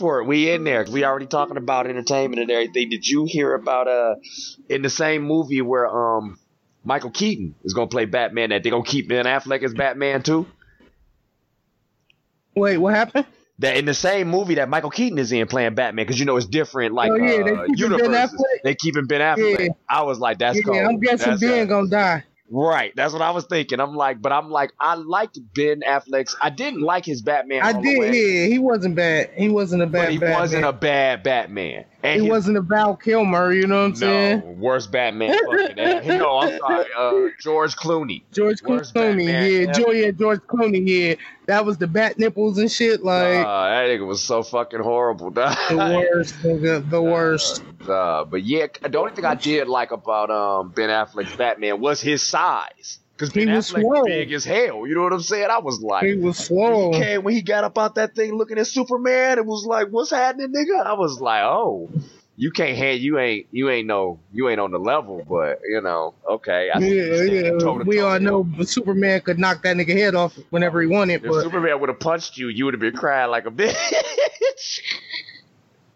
We in there. We already talking about entertainment and everything. Did you hear about uh in the same movie where um Michael Keaton is gonna play Batman that they gonna keep Ben Affleck as Batman too? Wait, what happened? That in the same movie that Michael Keaton is in playing Batman, because you know it's different like Oh, yeah, they uh, keeping Ben universes. Affleck? They keeping Ben Affleck. Yeah. I was like, that's yeah, cool. I'm guessing That's Ben gonna die. Right, that's what I was thinking. I'm like, but I'm like, I liked Ben Affleck's. I didn't like his Batman. I did. Yeah, he wasn't bad. He wasn't a bad. but he Batman. wasn't a bad Batman. And He his- wasn't a Val Kilmer. You know what I'm no saying? worst Batman. fucking no, I'm sorry, uh, George Clooney. George Worst Clooney. Batman Yeah, ever. Joy, yeah, George Clooney. Yeah, that was the bat nipples and shit. Like Uh, that nigga was so fucking horrible. the worst. nigga, the worst. Uh, but yeah, the only thing I did like about um Ben Affleck's Batman was his size. Cause He was swole. big as hell. You know what I'm saying? I was like, He was slow. He came when he got up out that thing looking at Superman. It was like, what's happening, nigga? I was like, oh, you can't hand, you ain't, you ain't no, you ain't on the level, but you know, okay. I Yeah, yeah. toe-to-toe We all know Superman could knock that nigga head off whenever he wanted. If But Superman would have punched you, you would have been crying like a bitch.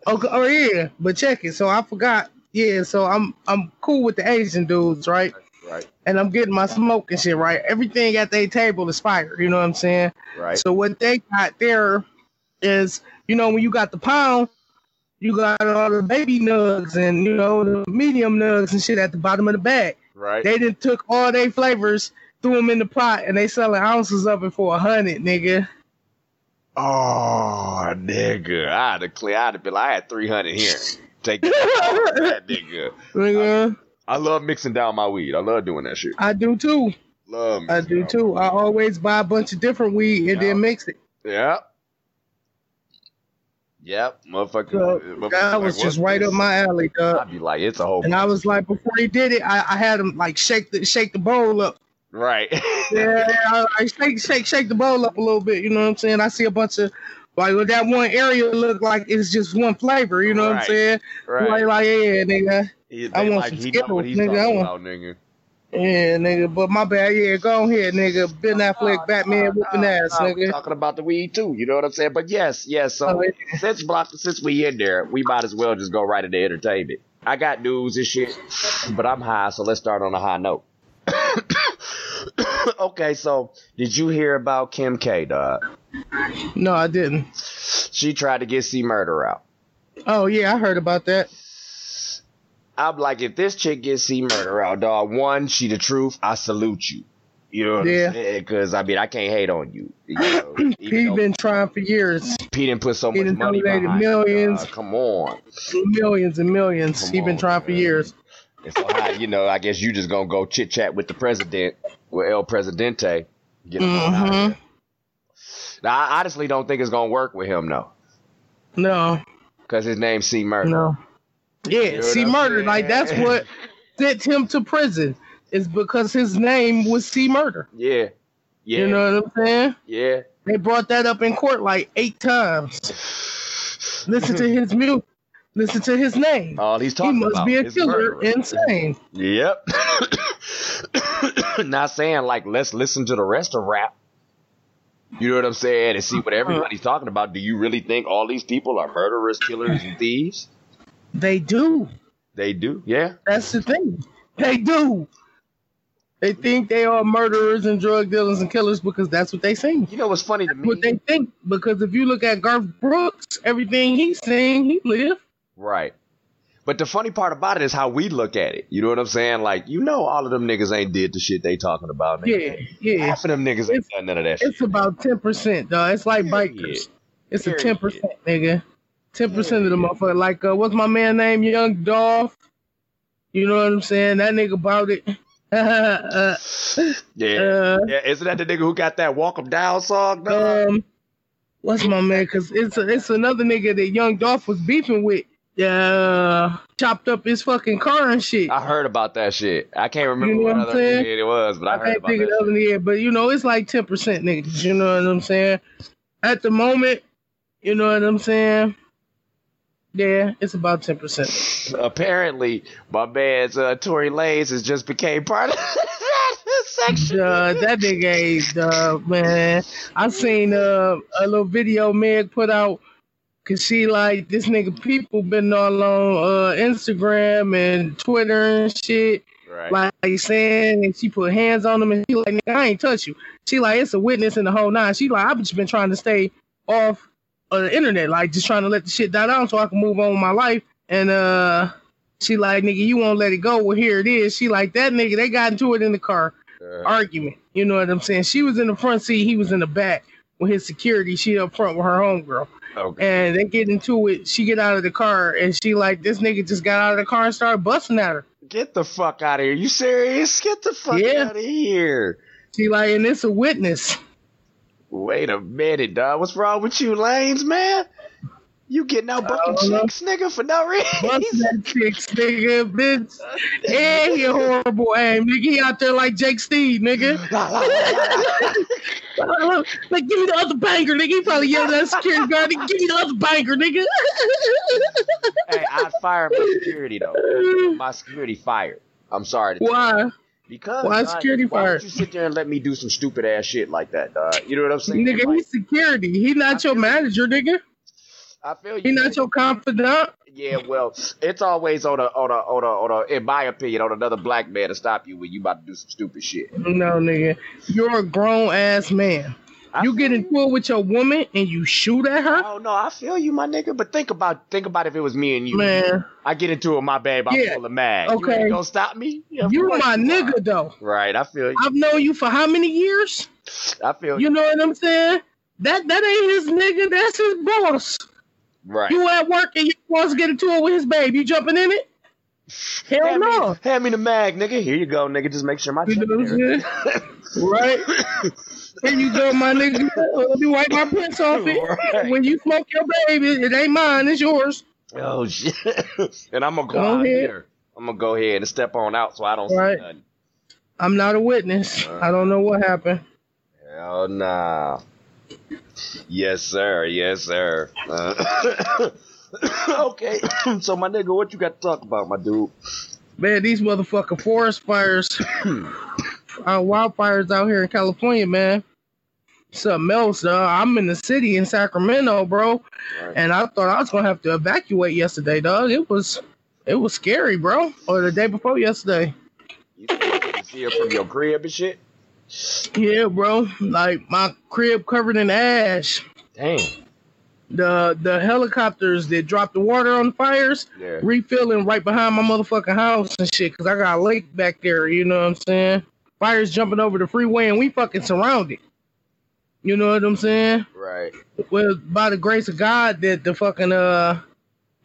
okay, oh yeah. But check it. So I forgot. Yeah. So I'm I'm cool with the Asian dudes, right? Right, And I'm getting my smoke and shit, right? Everything at their table is fire. You know what I'm saying? right. So what they got there is, you know, when you got the pound, you got all the baby nugs and you know the medium nugs and shit at the bottom of the bag. Right. They done took all they flavors, threw them in the pot, and they selling ounces of it for a hundred, nigga. oh, nigga. I'd have clear. I'd have been like, I had 300 here. Take that, nigga. Nigga, I love mixing down my weed. I love doing that shit. I do too. Love I do too. I always buy a bunch of different weed and Yeah. then mix it. Yeah. Yep. Motherfucker. So motherfucker that was like, just right this? up my alley, dog. I'd be like, it's a whole. And I was like, before he did it, I, I had him like shake the shake the bowl up. right. Yeah, I, I shake shake shake the bowl up a little bit. You know what I'm saying? I see a bunch of like well, that one area look like it's just one flavor. You know what I'm saying? right. Like like yeah, nigga. He, I want like, some he know what Skittles, nigga. I talking want- about, nigga. Yeah, nigga. But my bad. Yeah, go ahead, nigga. Ben Affleck, Batman, whooping ass, Nah, we nigga. Talking about the weed too, you know what I'm saying? But yes, yes. So Oh, yeah. since block, since we in there, we might as well just go right into entertainment. I got news and shit, but I'm high, so let's start on a high note. okay, so did you hear about Kim K, dog? No, I didn't. She tried to get C Murder out. Oh yeah, I heard about that. I'm like, if this chick gets C Murder out, dog, one, she the truth, I salute you. You know what Yeah. I'm saying? Because, I mean, I can't hate on you. you know, He's been trying for years, P didn't put so he much money behind millions. Come on. millions and millions. He's been trying for years. And so, how, you know, I guess you just gonna go chit chat with the president, with El Presidente, get him on out of Mhm. here. Now, I honestly don't think it's gonna work with him though, No, because his name's C Murder. no. Yeah, You know see, what I'm murder. Like that's what sent him to prison. Is because his name was C Murder. Yeah, yeah, You know what I'm saying? yeah. They brought that up in court like eight times. Listen to his music. Listen to his name. All he's talking He must about be a killer. murder. Insane. Yep. Not saying like let's listen to the rest of rap. You know what I'm saying? And see what everybody's talking about. Do you really think all these people are murderers, killers, and thieves? They do. They do. Yeah. That's the thing. They do. They think they are murderers and drug dealers and killers because that's what they think. You know what's funny to me? What they think because if you look at Garth Brooks, everything he's saying, he lived. Right. But the funny part about it is how we look at it. You know what I'm saying? Like, you know, all of them niggas ain't did the shit they talking about. nigga. Yeah, yeah. Half of them niggas ain't It's- done none of that shit. It's about ten percent, though. It's like Period. bikers. It's a ten percent, nigga. Ten percent of the motherfucker. Like, uh, what's my man name? Young Dolph. You know what I'm saying? That nigga bought it. uh, Yeah. uh, yeah. Isn't that the nigga who got that Walk 'em Down song? dog? um, what's my man? Cause it's a, it's another nigga that Young Dolph was beefing with. Yeah, chopped up his fucking car and shit. I heard about that shit. I can't remember You know what what I'm other saying? nigga it was, but I, I heard about think that the other year, but you know, it's like ten percent niggas. You know what I'm saying? At the moment, you know what I'm saying? Yeah, it's about ten percent. Apparently, my man's uh, Tory Lanez has just became part of that section. Uh, that nigga ain't uh, man. I seen uh, a little video Meg put out Cause she like this nigga people been all on uh, Instagram and Twitter and shit, Right. like saying and she put hands on him and she like I ain't touch you. She like it's a witness in the whole nine. She like I've just been trying to stay off of the internet, like just trying to let the shit die down so I can move on with my life. And uh, she like nigga, you won't let it go. Well, here it is. She like that nigga. They got into it in the car Uh, argument. You know what I'm saying? She was in the front seat, he was in the back with his security. She up front with her homegirl, okay. and they get into it. She get out of the car, and she like this nigga just got out of the car and started busting at her. Get the fuck out of here. You serious? Get the fuck Yeah. out of here. She like, and it's a witness. Wait a minute, dog. What's wrong with you, Lanez, man? You getting out bucking know. chicks, nigga, for no reason. that chicks, nigga, bitch. And he a horrible aim, nigga. He out there like Jake Steed, nigga. like, give me the other banger, nigga. He probably yelled at security guard, nigga, give me the other banger, nigga. hey, I fired my security though. My security fired. I'm sorry. To tell you. Why? Because Why dog, security why fired? you sit there and let me do some stupid ass shit like that, dog? You know what I'm saying? Nigga, Like, he's security. He not your manager, nigga. I feel you. He not your confidant. Yeah, well, it's always on a on a on a on a in my opinion on another black man to stop you when you about to do some stupid shit. No, nigga. You're a grown ass man. You get into it with your woman and you shoot at her? Oh no, I feel you, my nigga. But think about think about if it was me and you. Man, I get into it, with my babe. I'm Yeah, full of mad. You okay. ain't gonna stop me. Yeah, you my you nigga are. though. Right, I feel you. I've known you for how many years? I feel You You know what I'm saying? That that ain't his nigga, that's his boss. Right. You at work and you wants to get into it with his babe. You jumping in it? Hell hand no. Me, hand me the mag, nigga. Here you go, nigga. Just make sure my You know what I'm there. saying? Right? Here you go, my nigga. Let me wipe my prints off it. Right. When you smoke your baby, it ain't mine, it's yours. Oh shit! and I'm gonna go, Go out ahead. here. I'm gonna go ahead and step on out so I don't Right. see nothing. I'm not a witness. I don't know what happened. Hell nah. Yes, sir. Yes, sir. Uh, okay. so, my nigga, what you got to talk about, my dude? Man, these motherfucking forest fires, uh, wildfires out here in California, man. Something else, uh, I'm in the city in Sacramento, bro, Right. and I thought I was gonna have to evacuate yesterday, dog. It was, it was scary, bro. Or the day before yesterday. You think you can see from your crib and shit? Yeah, bro. Like my crib covered in ash. Damn. The the helicopters that dropped the water on the fires, Yeah. refilling right behind my motherfucking house and shit, cause I got a lake back there, you know what I'm saying? Fires jumping over the freeway and we fucking surrounded. You know what I'm saying? Right. Well, by the grace of God that the fucking uh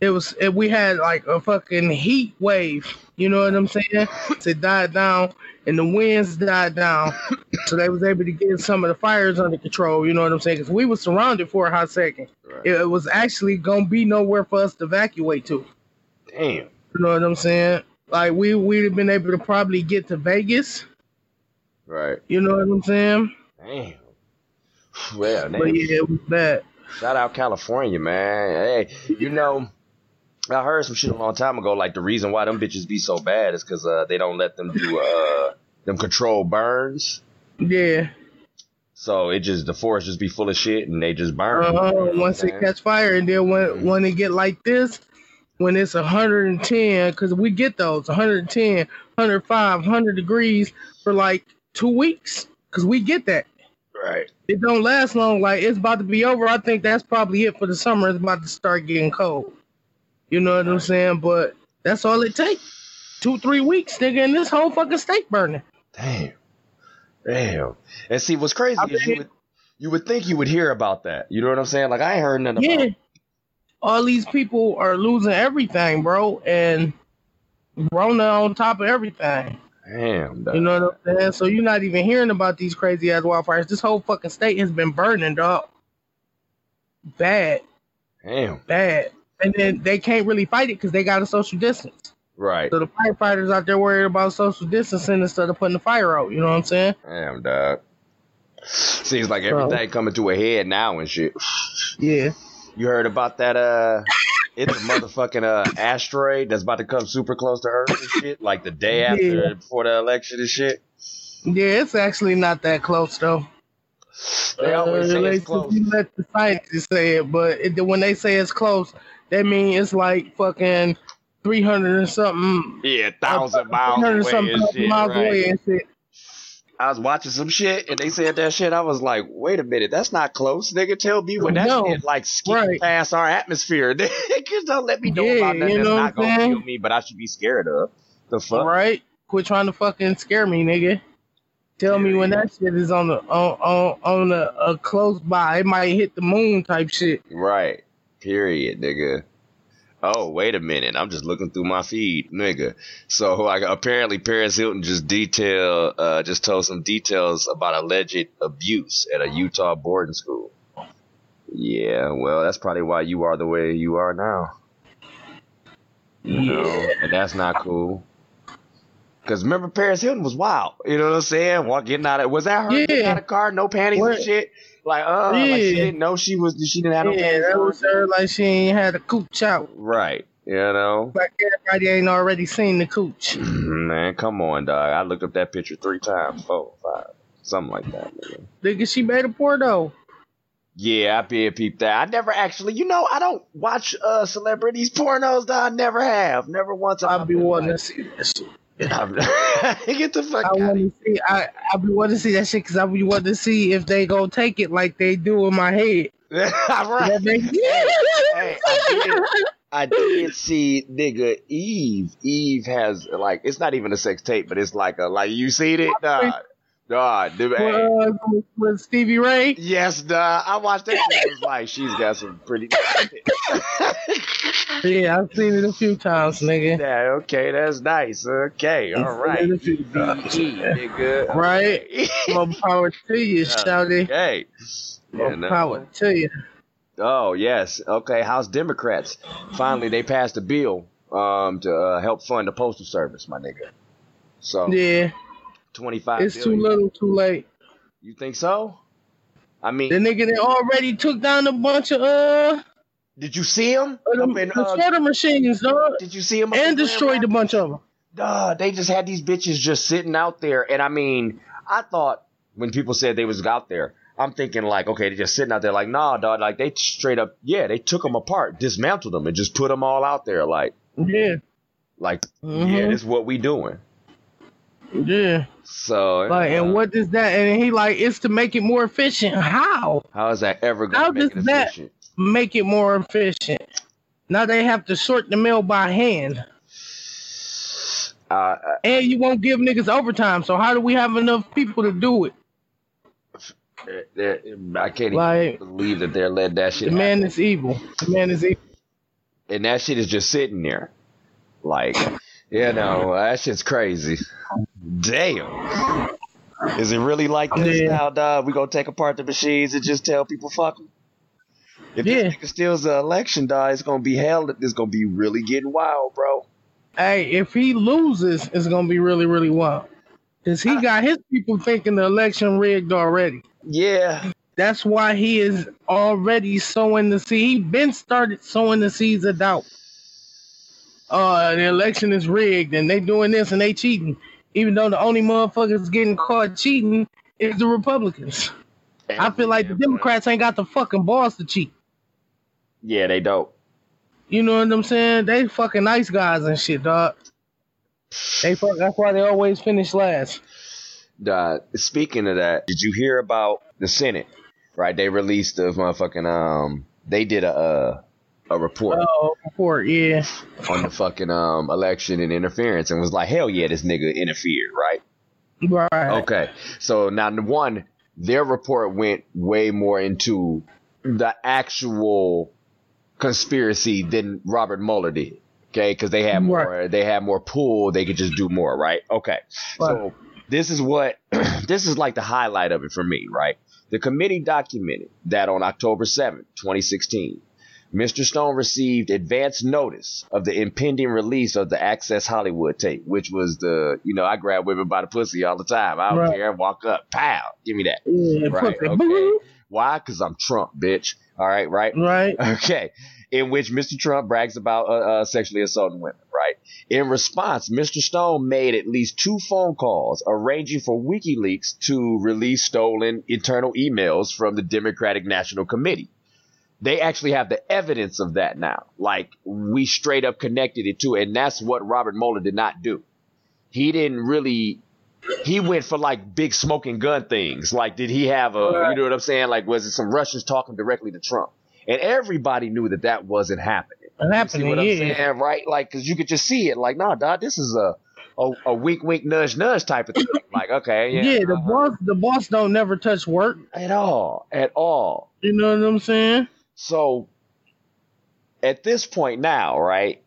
it was it, we had like a fucking heat wave, you know what I'm saying? It died down and the winds died down. so they was able to get some of the fires under control, you know what I'm saying? Cuz we was surrounded for a hot second. Right. It, it was actually going to be nowhere for us to evacuate to. Damn. You know what I'm saying? Like we we'd have been able to probably get to Vegas. Right. You know what I'm saying? Damn. Well, But yeah, it was bad. Shout out California, man. Hey, you know, I heard some shit a long time ago. Like the reason why them bitches be so bad is because uh, they don't let them do uh them control burns. Yeah. So it just the forest just be full of shit and they just burn. Uh, know once it catch fire, and then when when it get like this, when it's 110, because we get those 110, 105, 100 degrees for like two weeks, because we get that. Right. It don't last long. Like it's about to be over. I think that's probably it for the summer. It's about to start getting cold. You know what I'm saying? But that's all it takes. Two, three weeks, nigga, and this whole fucking state burning. Damn. Damn. And see, what's crazy I is you would you would think you would hear about that. You know what I'm saying? Like I ain't heard nothing Yeah. about. All these people are losing everything, bro, and Rona on top of everything. Damn. dog. You know what I'm saying? So you're not even hearing about these crazy ass wildfires. This whole fucking state has been burning, dog. Bad, Damn. bad. And then they can't really fight it because they got a social distance. Right. So the firefighters out there worried about social distancing instead of putting the fire out. You know what I'm saying? Damn, dog. Seems like everything coming to a head now and shit. Yeah. You heard about that? Uh, it's a motherfucking uh asteroid that's about to come super close to Earth and shit. Like the day after Yeah. before the election and shit. Yeah, it's actually not that close though. They always Uh, say it's close. you let the scientists say it, but it, when they say it's close, that means it's like fucking three hundred and something, Yeah, thousand miles 300 away something and shit. miles right. away and shit. I was watching some shit and they said that shit. I was like, wait a minute, that's not close. Nigga, tell me when that No, shit like skipped right. past our atmosphere. Niggas don't let me know Yeah, about nothing you that's not gonna saying? kill me, but I should be scared of. The fuck? Right? Quit trying to fucking scare me, nigga. Tell me when that shit is on the on on, on a, a uh, close by. It might hit the moon type shit. Right. Period, nigga. Oh, wait a minute. I'm just looking through my feed, nigga. So like apparently Paris Hilton just detail uh just told some details about alleged abuse at a Utah boarding school. Yeah, well, that's probably why you are the way you are now. You know, and that's not cool. Cause remember Paris Hilton was wild. You know what I'm saying? Getting out of was that her getting out of car, no panties What? and shit? Like, uh, like she Yeah. didn't know she was she didn't have no Yeah, that was her like she ain't had a cooch out. Right. You know? Like everybody ain't already seen the cooch. Man, come on, dog. I looked up that picture three times, four, five, something like that. Nigga. Nigga, she made a porno. Yeah, I be a peep that. I never actually, you know, I don't watch uh celebrities pornos. That I never have, never once. I I've be wanting to see that shit. Get the fuck I out. want to see. I I be wanting to see that shit because I be wanting to see if they gonna take it like they do in my head. right. Makes- Hey, I did, I did see nigga Eve. Eve has like it's not even a sex tape, but it's like a like you seen it, dog. Dog, dude, hey. Uh, with, Stevie J. Yes, dog. I watched that. Shit. It was like she's got some pretty. Yeah, I've seen it a few times, nigga. yeah, okay, that's nice. Okay, all right. It's a few BG, nigga. Right? More power to you, shouty. Okay. More know. power to you. Oh yes. Okay. House Democrats finally they passed a bill um to uh, help fund the postal service, my nigga. So Yeah, twenty five. it's too little, too late. You think so? I mean, The nigga that already took down a bunch of uh, did you see him? of Up in, the uh, machines, dog, did you see him? and destroyed a bunch of them. Duh, they just had these bitches just sitting out there, and I mean, I thought when people said they was out there, I'm thinking like, okay, they're just sitting out there, like, nah, dog, like they straight up, yeah, they took them apart, dismantled them, and just put them all out there, like, Yeah, like, yeah, Mhm. this is what we doing. yeah. So, Like, uh, and what is that? And he like, it's to make it more efficient. How? how is that ever gonna How make it does that- efficient? Make it more efficient. Now they have to sort the mail by hand, Uh, uh, and you won't give niggas overtime. So how do we have enough people to do it? uh, I can't Like- even believe that they're letting that shit The happen. man is evil. The man is evil. and that shit is just sitting there. Like, you know, that shit's crazy. Damn. Is it really like this Yeah. now, dog? We gonna take apart the machines and just tell people fuck them? If Yeah. this nigga steals the election, dog, it's gonna be hell. It's gonna be really getting wild, bro. Hey, if he loses, it's gonna be really, really wild. Cause he got his people thinking the election rigged already. Yeah. That's why he is already sowing the seed. He been started sowing the seeds of doubt. Uh, the election is rigged and they doing this and they cheating. Even though the only motherfuckers getting caught cheating is the Republicans. I feel like the Democrats ain't got the fucking balls to cheat. Yeah, they don't. You know what I'm saying? They fucking nice guys and shit, dog. They fuck, that's why they always finish last. Uh, speaking of that, did you hear about the Senate? Right, they released the motherfucking um. They did a uh, a report Oh, report, yeah. on the fucking um election and interference, and was like, hell yeah, this nigga interfered, right? Right. Okay, so now one, their report went way more into the actual conspiracy than Robert Mueller did. Okay, because they had more, they had more pull. They could just do more, right? Okay, so this is what this is like the highlight of it for me, right? The committee documented that on October 7th, 2016, Mr. Stone received advance notice of the impending release of the Access Hollywood tape, which was the, you know, I grab women by the pussy all the time. I don't Right. care. Walk up, pow, give me that. Yeah, Right, pussy. okay. Why? Because I'm Trump, bitch. All right, right? Right. Okay. In which Mr. Trump brags about uh, uh, sexually assaulting women, right? In response, Mr. Stone made at least two phone calls arranging for WikiLeaks to release stolen internal emails from the Democratic National Committee. They actually have the evidence of that now. Like we straight up connected it to, it, and that's what Robert Mueller did not do. He didn't really he went for like big smoking gun things. Like, did he have a, you know what I'm saying? Like, was it some Russians talking directly to Trump? And everybody knew that that wasn't happening. Happening, what I'm yeah. saying, right? Like, cause you could just see it. Like, nah, dog, this is a, a, a wink, wink, nudge, nudge type of thing. like, okay, yeah, Yeah, the uh-huh. boss, the boss don't never touch work. at all, at all. You know what I'm saying? So at this point now, right?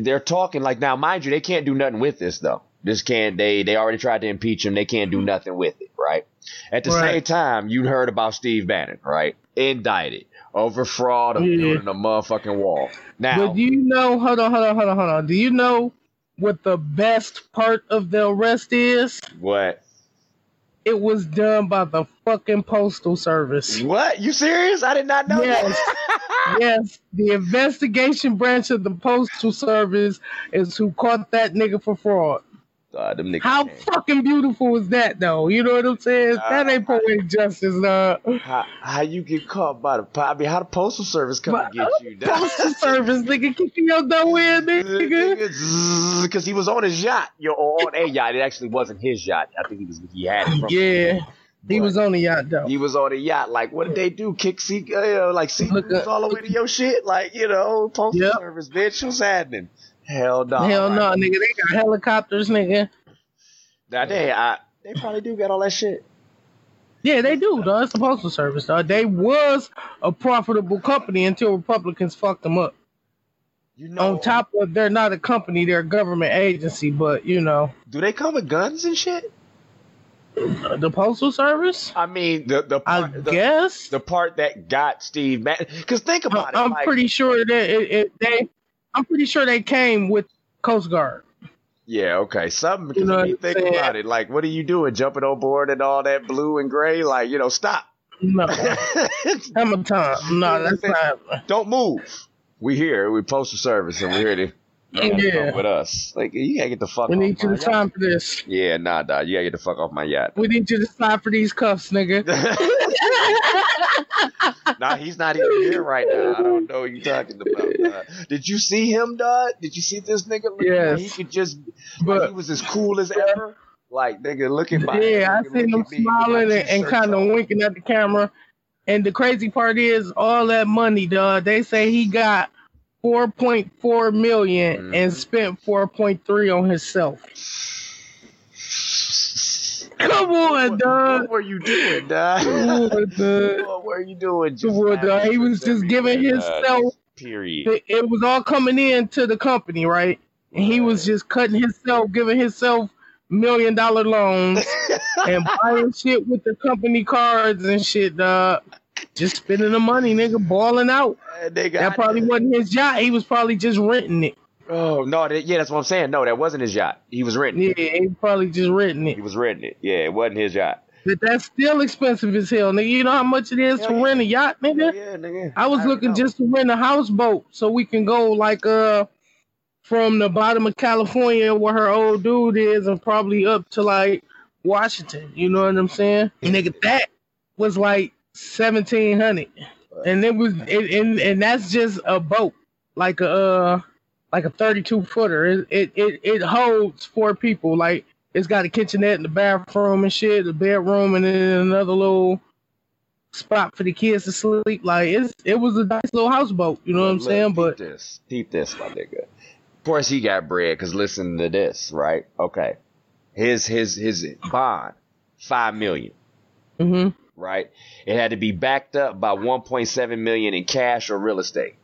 They're talking like now, mind you, they can't do nothing with this though. This can't they they already tried to impeach him. They can't do mm-hmm. nothing with it, right? At the Right. same time, you heard about Steve Bannon, right? Indicted over fraud of Yeah. building a motherfucking wall. Now, But do you know? Hold on, hold on, hold on, hold on. Do you know what the best part of the arrest is? what? It was done by the fucking postal service. What? You serious? I did not know Yes. that. yes, the investigation branch of the postal service is who caught that nigga for fraud. God, them niggas How can't. fucking beautiful is that, though? You know what I'm saying? that ain't poetic justice, dog. how, how you get caught by the I mean, how the postal service come to get you? dog? Postal service, nigga, kicking your door in, nigga. because he was on his yacht, yo, or on a yacht. It actually wasn't his yacht. I think he was he had it from. Yeah, he But was on the yacht, though. He was on a yacht. Like, what did they do? Kick sea, uh, you know, like sea all the way to your shit? Like, you know, postal Yep. service, bitch. What's happening? Hell no. Hell no, nigga. They got helicopters, nigga. Now they, I, they probably do got all that shit. Yeah, they do, dog. It's the postal service, dog. They was a profitable company until Republicans fucked them up. You know, On top of they're not a company, they're a government agency, but you know, do they come with guns and shit? the postal service. I mean, the the I the, guess. the part that got Steve Bannon. Because think about it. I'm like- pretty sure that it, it, they. I'm pretty sure they came with Coast Guard. Yeah, okay. Something because You know when you what think saying? about it, like what are you doing? Jumping on board and all that blue and gray? Like, you know, stop. No, hammer time. No, that's not. Don't move. We here. We postal service and we're here to Yeah. with us. Like you gotta get the fuck We need you to yacht. sign for this. Yeah, nah, dog. You gotta get the fuck off my yacht. We need you to sign for these cuffs, nigga. nah, he's not even here right now. I don't know what you're talking about. dog. Did you see him, dog? Did you see this nigga? Look, Yes. He could just But- like, he was as cool as ever. Like nigga, look at my Yeah, I nigga, seen look him smiling and, and kind of winking at the camera. And the crazy part is, all that money, dog. They say he got four point four million Mhm. and spent four point three on himself. Come on, What, dog. what were you doing, dog? On, dog. what were you doing? Come on, dog. He was just giving himself. Period. It, was all coming in to the company, right? And he was just cutting himself, giving himself million dollar loans and buying shit with the company cards and shit, dog. Just spending the money, nigga, balling out. Got That probably wasn't his job. He was probably just renting it. Oh no, that, yeah, that's what I'm saying. No, that wasn't his yacht. He was renting. Yeah, it. he probably just renting it. He was renting it. Yeah, it wasn't his yacht. But that's still expensive as hell, nigga. You know how much it is Hell to yeah. rent a yacht, nigga? Yeah, nigga. I was already looking know. just to rent a houseboat so we can go like uh from the bottom of California where her old dude is and probably up to like Washington. You know what I'm saying? Nigga, that was like seventeen hundred. And it was it, and and that's just a boat. Like a uh like a thirty two footer. It, it it it holds four people. Like it's got a kitchenette and the bathroom and shit, the bedroom and then another little spot for the kids to sleep. Like it's it was a nice little houseboat, you know what I'm Look, saying? But this, peep this, my nigga. Of course, he got bread because listen to this, right? Okay, his his his bond, five million, hmm right? It had to be backed up by 1.7 million in cash or real estate.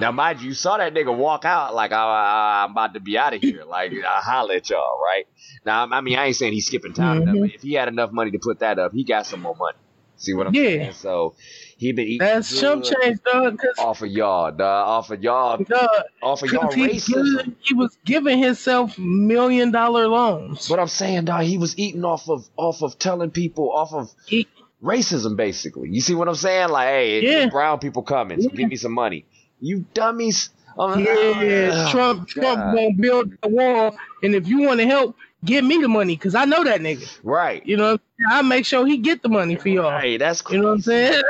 Now, mind you, you saw that nigga walk out like I, I'm about to be out of here. Like I holler at y'all, right? Now, I mean, I ain't saying he's skipping time. Mhm. but If he had enough money to put that up, he got some more money. See what I'm Yeah. saying? So he been eating that's chump change, dog. Off of y'all, dog. Off of y'all, dog, off of y'all he, racism. he was giving himself million dollar loans. But I'm saying, dog, he was eating off of off of telling people off of He- racism, basically. You see what I'm saying? Like, hey, Yeah. brown people coming, so Yeah. give me some money. You dummies. Oh, yeah, oh, Trump, Trump God. won't build a wall, and if you want to help, give me the money because I know that nigga. Right. You know, I make sure he get the money for y'all. Hey, that's crazy. You know what I'm saying?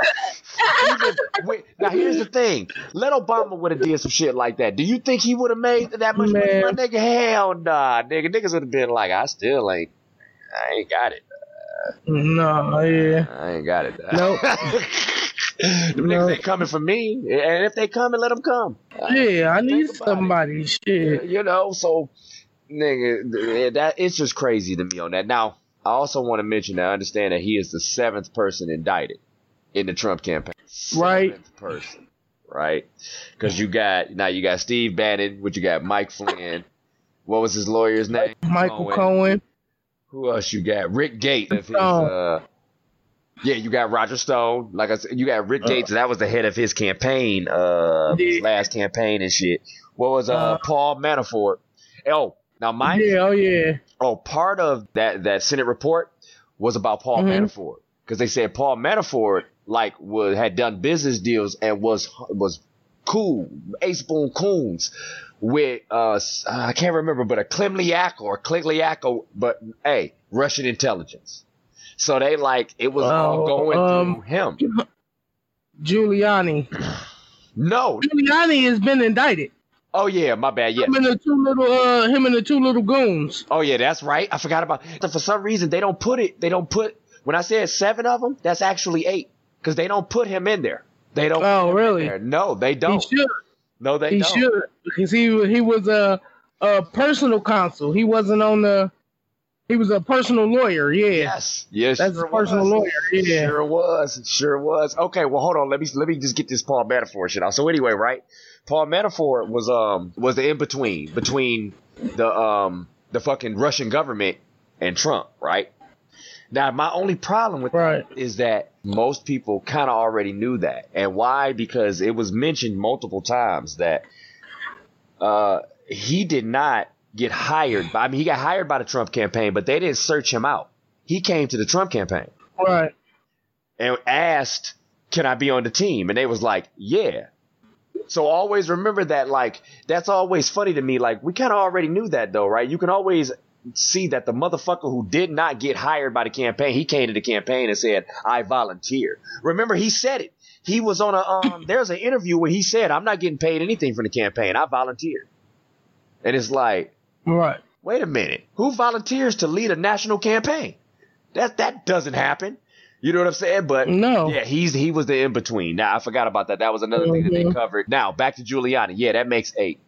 Even, wait, now here's the thing: let Obama would have did some shit like that. Do you think he would have made that much Man. money, my nigga? Hell nah, nigga. Niggas would have been like, I still ain't, I ain't got it. No, yeah, I ain't got it. Nope. niggas ain't coming for me, and if they come, let them come. Yeah, I need somebody. It. Shit, you know. So, nigga, that it's just crazy to me on that. Now, I also want to mention that I understand that he is the seventh person indicted in the Trump campaign. Right. Seventh person. Right. Because you got now you got Steve Bannon, which you got Mike Flynn. What was his lawyer's name? Michael Cohen. Cohen. Who else you got? Rick Gates. His, uh, yeah, you got Roger Stone. Like I said, you got Rick Gates. Uh, that was the head of his campaign, uh, his last campaign and shit. What was uh, uh Paul Manafort? Oh, now my yeah, oh yeah. Oh, part of that that Senate report was about Paul mm-hmm. Manafort because they said Paul Manafort like was had done business deals and was was cool, ace boon coons with uh I can't remember, but a Klimliak or Kligliak, but hey, Russian intelligence. So they like it was all going um, through him. Giuliani. no, Giuliani has been indicted. Oh yeah, my bad. Yeah, him and the two little, uh, him and the two little goons. Oh yeah, that's right. I forgot about. For some reason, they don't put it. They don't put. When I said seven of them, that's actually eight because they don't put him in there. They don't. Oh really? No, they don't. He should. No, they he don't. should because he he was a a personal counsel. He wasn't on the. He was a personal lawyer. Yeah. Yes. Yes. That's sure a personal was. lawyer. Yeah. Sure was. Sure was. Okay. Well, hold on. Let me let me just get this Paul Manafort shit out. So anyway, right? Paul Manafort was um was the in between between the um the fucking Russian government and Trump, right? Now, my only problem with right. that is that most people kind of already knew that, and why? Because it was mentioned multiple times that uh, he did not get hired. By, I mean, he got hired by the Trump campaign, but they didn't search him out. He came to the Trump campaign, right, and asked, "Can I be on the team?" And they was like, "Yeah." So always remember that, like, that's always funny to me. Like, we kind of already knew that, though, right? You can always see that the motherfucker who did not get hired by the campaign, he came to the campaign and said, I volunteer. Remember, he said it. He was on a, um, there's an interview where he said, I'm not getting paid anything from the campaign. I volunteer. And it's like, right. Wait a minute. Who volunteers to lead a national campaign? That, that doesn't happen. You know what I'm saying? But no, yeah, he's he was the in between. Now I forgot about that. That was another mm-hmm. thing that they mm-hmm. covered. Now back to Giuliani. Yeah, that makes eight.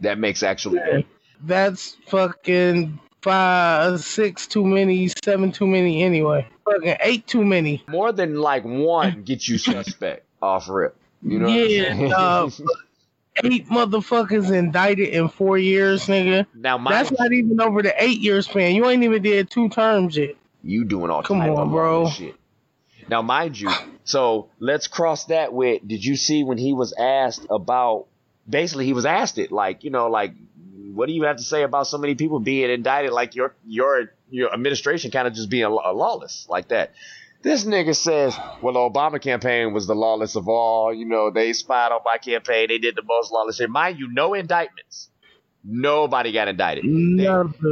That makes actually yeah. eight that's fucking five, six too many, seven too many anyway. Fucking eight too many. More than like one gets you suspect off rip. You know yeah, eight motherfuckers indicted in four years, nigga. Now that's not even over the eight year span. You ain't even did two terms yet. You doing all come on, bro? Shit. Now, mind you, so let's cross that with. Did you see when he was asked about? Basically, he was asked it like, you know, like what do you have to say about so many people being indicted like your your your administration kind of just being lawless like that? This nigga says, well, the Obama campaign was the lawless of all. You know, they spied on my campaign. They did the most lawless shit. Mind you, no indictments. Nobody got indicted. They,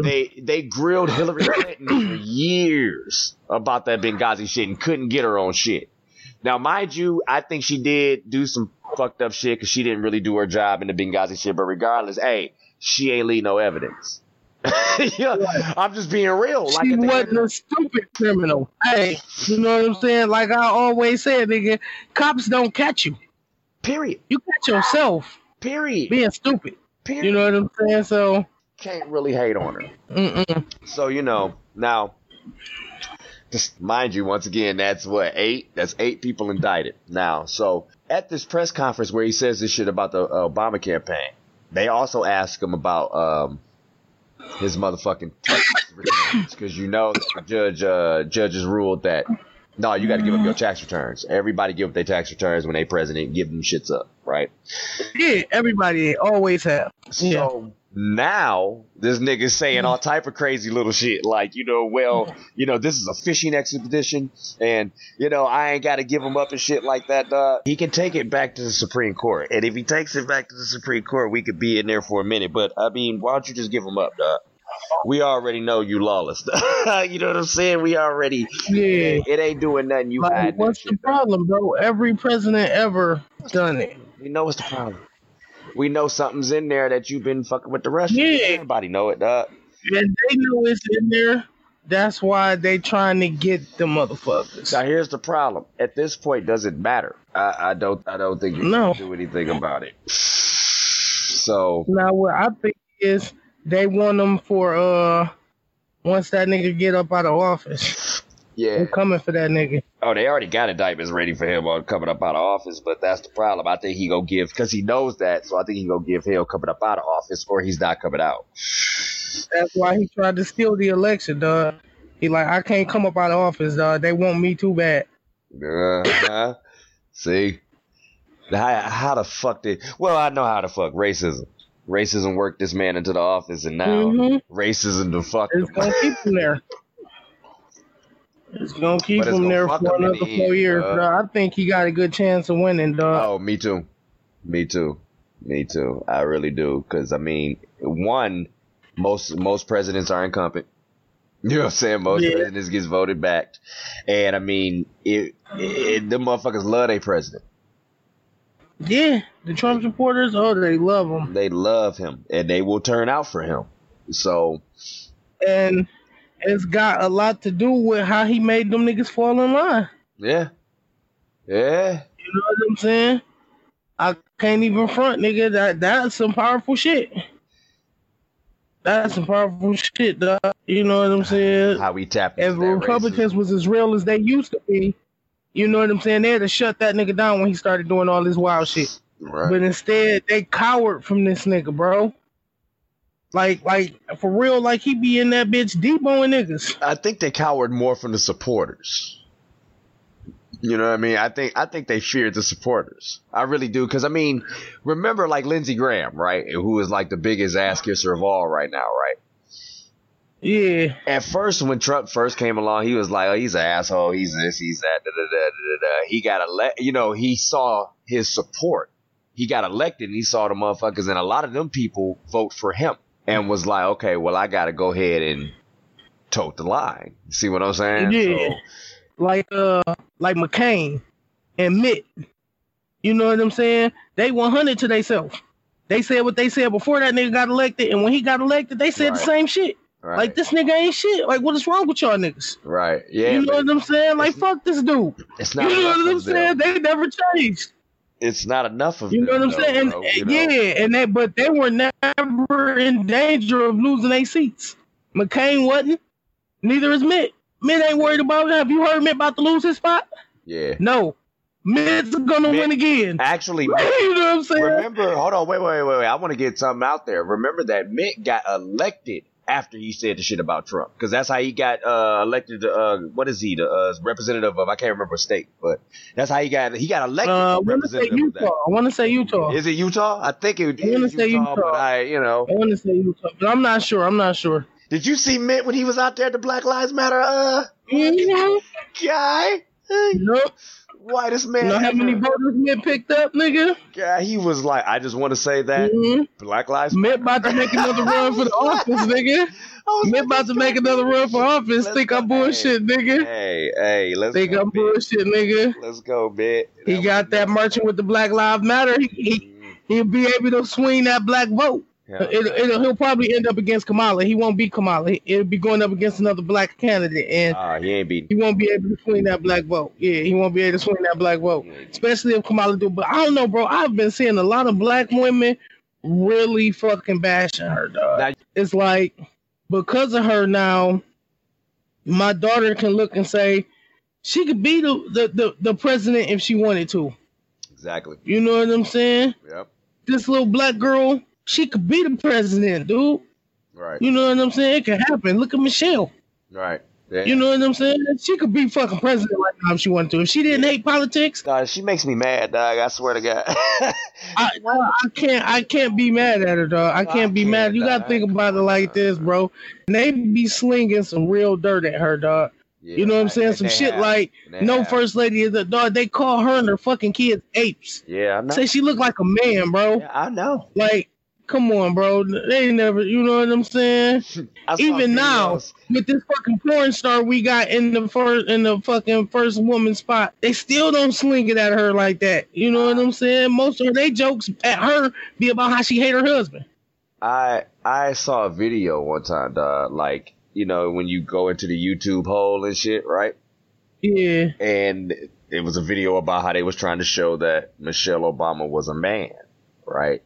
they, they grilled Hillary Clinton for years about that Benghazi shit and couldn't get her own shit. Now, mind you, I think she did do some fucked up shit because she didn't really do her job in the Benghazi shit. But regardless, hey, she ain't leave no evidence. yeah, I'm just being real. She like wasn't a stupid criminal. Hey, you know what I'm saying? Like I always said, nigga, cops don't catch you. Period. You catch yourself. Period. Being stupid. Period. You know what I'm saying? So can't really hate on her. Mm-mm. So you know now. Just mind you, once again, that's what eight. That's eight people indicted now. So at this press conference where he says this shit about the uh, Obama campaign, they also ask him about um, his motherfucking tax returns because you know the judge uh, judges ruled that no, you got to give up your tax returns. Everybody give up their tax returns when they president. Give them shits up, right? Yeah, everybody always have. So now this nigga's saying all type of crazy little shit like you know well you know this is a fishing expedition and you know i ain't gotta give him up and shit like that dog. he can take it back to the supreme court and if he takes it back to the supreme court we could be in there for a minute but i mean why don't you just give him up dog? we already know you lawless you know what i'm saying we already Yeah. it ain't doing nothing you Like, hiding that what's the shit, dog. problem, bro? Every president ever done it. we know what's the problem we know something's in there that you've been fucking with the Russians. Yeah. Everybody know it, dog. And they know it's in there. That's why they trying to get the motherfuckers. Now here's the problem. At this point, does it matter? I, I don't. I don't think you No. can do anything about it. So Now what I think is they want them for uh once that nigga get up out of office. Yeah. They're coming for that nigga. Oh, they already got indictments ready for him on coming up out of office, but that's the problem. I think he gonna give because he knows that, so I think he gonna give hell coming up out of office, or he's not coming out. That's why he tried to steal the election, dog. He like, I can't come up out of office, dog. They want me too bad. Uh-huh. See, how how the fuck did? Well, I know how the fuck racism. Racism worked this man into the office, and now Mhm. racism the fuck. It's gonna keep him there. It's gonna keep it's him gonna there for another the four end, years. dawg. I think he got a good chance of winning, dog. Oh, me too. Me too. Me too. I really do. Because I mean, one, most most presidents are incumbent. You know what I'm saying? Most Yeah. presidents gets voted back, and I mean, it, it them motherfuckers love their president. Yeah, the Trump supporters, oh, they love him. They love him, and they will turn out for him. So and it's got a lot to do with how he made them niggas fall in line. yeah, yeah. You know what I'm saying? I can't even front, nigga. That that's some powerful shit. That's some powerful shit, dog. You know what I'm saying? How we tap If Republicans was as real as they used to be, you know what I'm saying? They had to shut that nigga down when he started doing all this wild shit. right? But instead, they cowered from this nigga, bro. Like, like for real, like he be in that bitch deboing niggas. I think they cowered more from the supporters. You know what I mean? I think I think they feared the supporters. I really do because I mean, remember like Lindsey Graham, right? Who is like the biggest ass kisser of all right now, right? Yeah, At first, when Trump first came along, he was like, "Oh, he's an asshole. He's this. He's that." Da, da, da. He got elected. You know, he saw his support. He got elected, and he saw the motherfuckers, and a lot of them people vote for him, and was like, "Okay, well, I got to go ahead and tote the line." See what I'm saying? Yeah. like uh, like McCain and Mitt. You know what I'm saying? They 100 to themselves. They said what they said before that nigga got elected, and when he got elected, they said the same shit. right, Like this nigga ain't shit. Like what is wrong with y'all niggas? right, yeah. you know what I'm saying? Like fuck this dude. it's not. You know what I'm saying? They never changed. It's not enough of You know what I'm though, saying? bro, And, you know? yeah, and they but they were never in danger of losing their seats. McCain wasn't. Neither is Mitt. Mitt ain't worried about it. Have you heard Mitt about to lose his spot? yeah. No. Mitt's gonna Mitt- win again. Actually, you know what I'm saying? remember, hold on, wait, wait, wait, wait. I want to get something out there. Remember that Mitt got elected after he said the shit about Trump, because that's how he got uh, elected. To, uh, what is he, the uh, representative of? I can't remember a state, but that's how he got. He got elected. Uh, I want to say Utah. I want to say. Utah. Is it Utah? I think it is say Utah, Utah. but I, you know, I want to say Utah, but I'm not sure. I'm not sure. did you see Mitt when he was out there at the Black Lives Matter uh You guy? Know, Whitest man. you know how many voters Mitt picked up, nigga? Yeah, he was like, I just want to say that hmm Black Lives Mitt about to make another run for the office, nigga. Mitt about to make another run for office. Let's Think go. I'm bullshit, nigga. Hey, hey, let's Think go, I'm bitch. bullshit, nigga. Let's go, bitch. He got that marching with the Black Lives Matter. He, he he'll be able to swing that black vote. Yeah. It, it, he'll probably end up against Kamala. He won't beat Kamala. Will be going up against another black candidate, and Ah, he ain't beating. he won't be able to swing that black vote. Yeah, he won't be able to swing that black vote, especially if Kamala do. But I don't know, bro. I've been seeing a lot of black women really fucking bashing her, dog. Now- It's like because of her now, my daughter can look and say she could be the the, the, the president if she wanted to. Exactly. You know what I'm saying? Yep. This little black girl, she could be the president, dude. Right. You know what I'm saying? It could happen. Look at Michelle. Right. Yeah. You know what I'm saying? She could be fucking president right now if she wanted to. If she didn't hate politics, dog, she makes me mad, dog. I swear to God. I, I can't I can't be mad at her, dog. I can't I be can't, mad. You gotta think about it like this, bro. they be slinging some real dirt at her, dog. Yeah, you know what I'm saying? Some shit have, like no have. first lady is a dog. They call her and her fucking kids apes. Yeah, I know. Say she look like a man, bro. Yeah, I know. Like Come on, bro. They never, you know what I'm saying? Even now, with this fucking porn star we got in the first in the fucking first woman spot, they still don't sling it at her like that. You know what I'm saying? Most of their jokes at her be about how she hate her husband. I I saw a video one time, dog, like, you know, when you go into the YouTube hole and shit, right? Yeah. And it was a video about how they was trying to show that Michelle Obama was a man, right?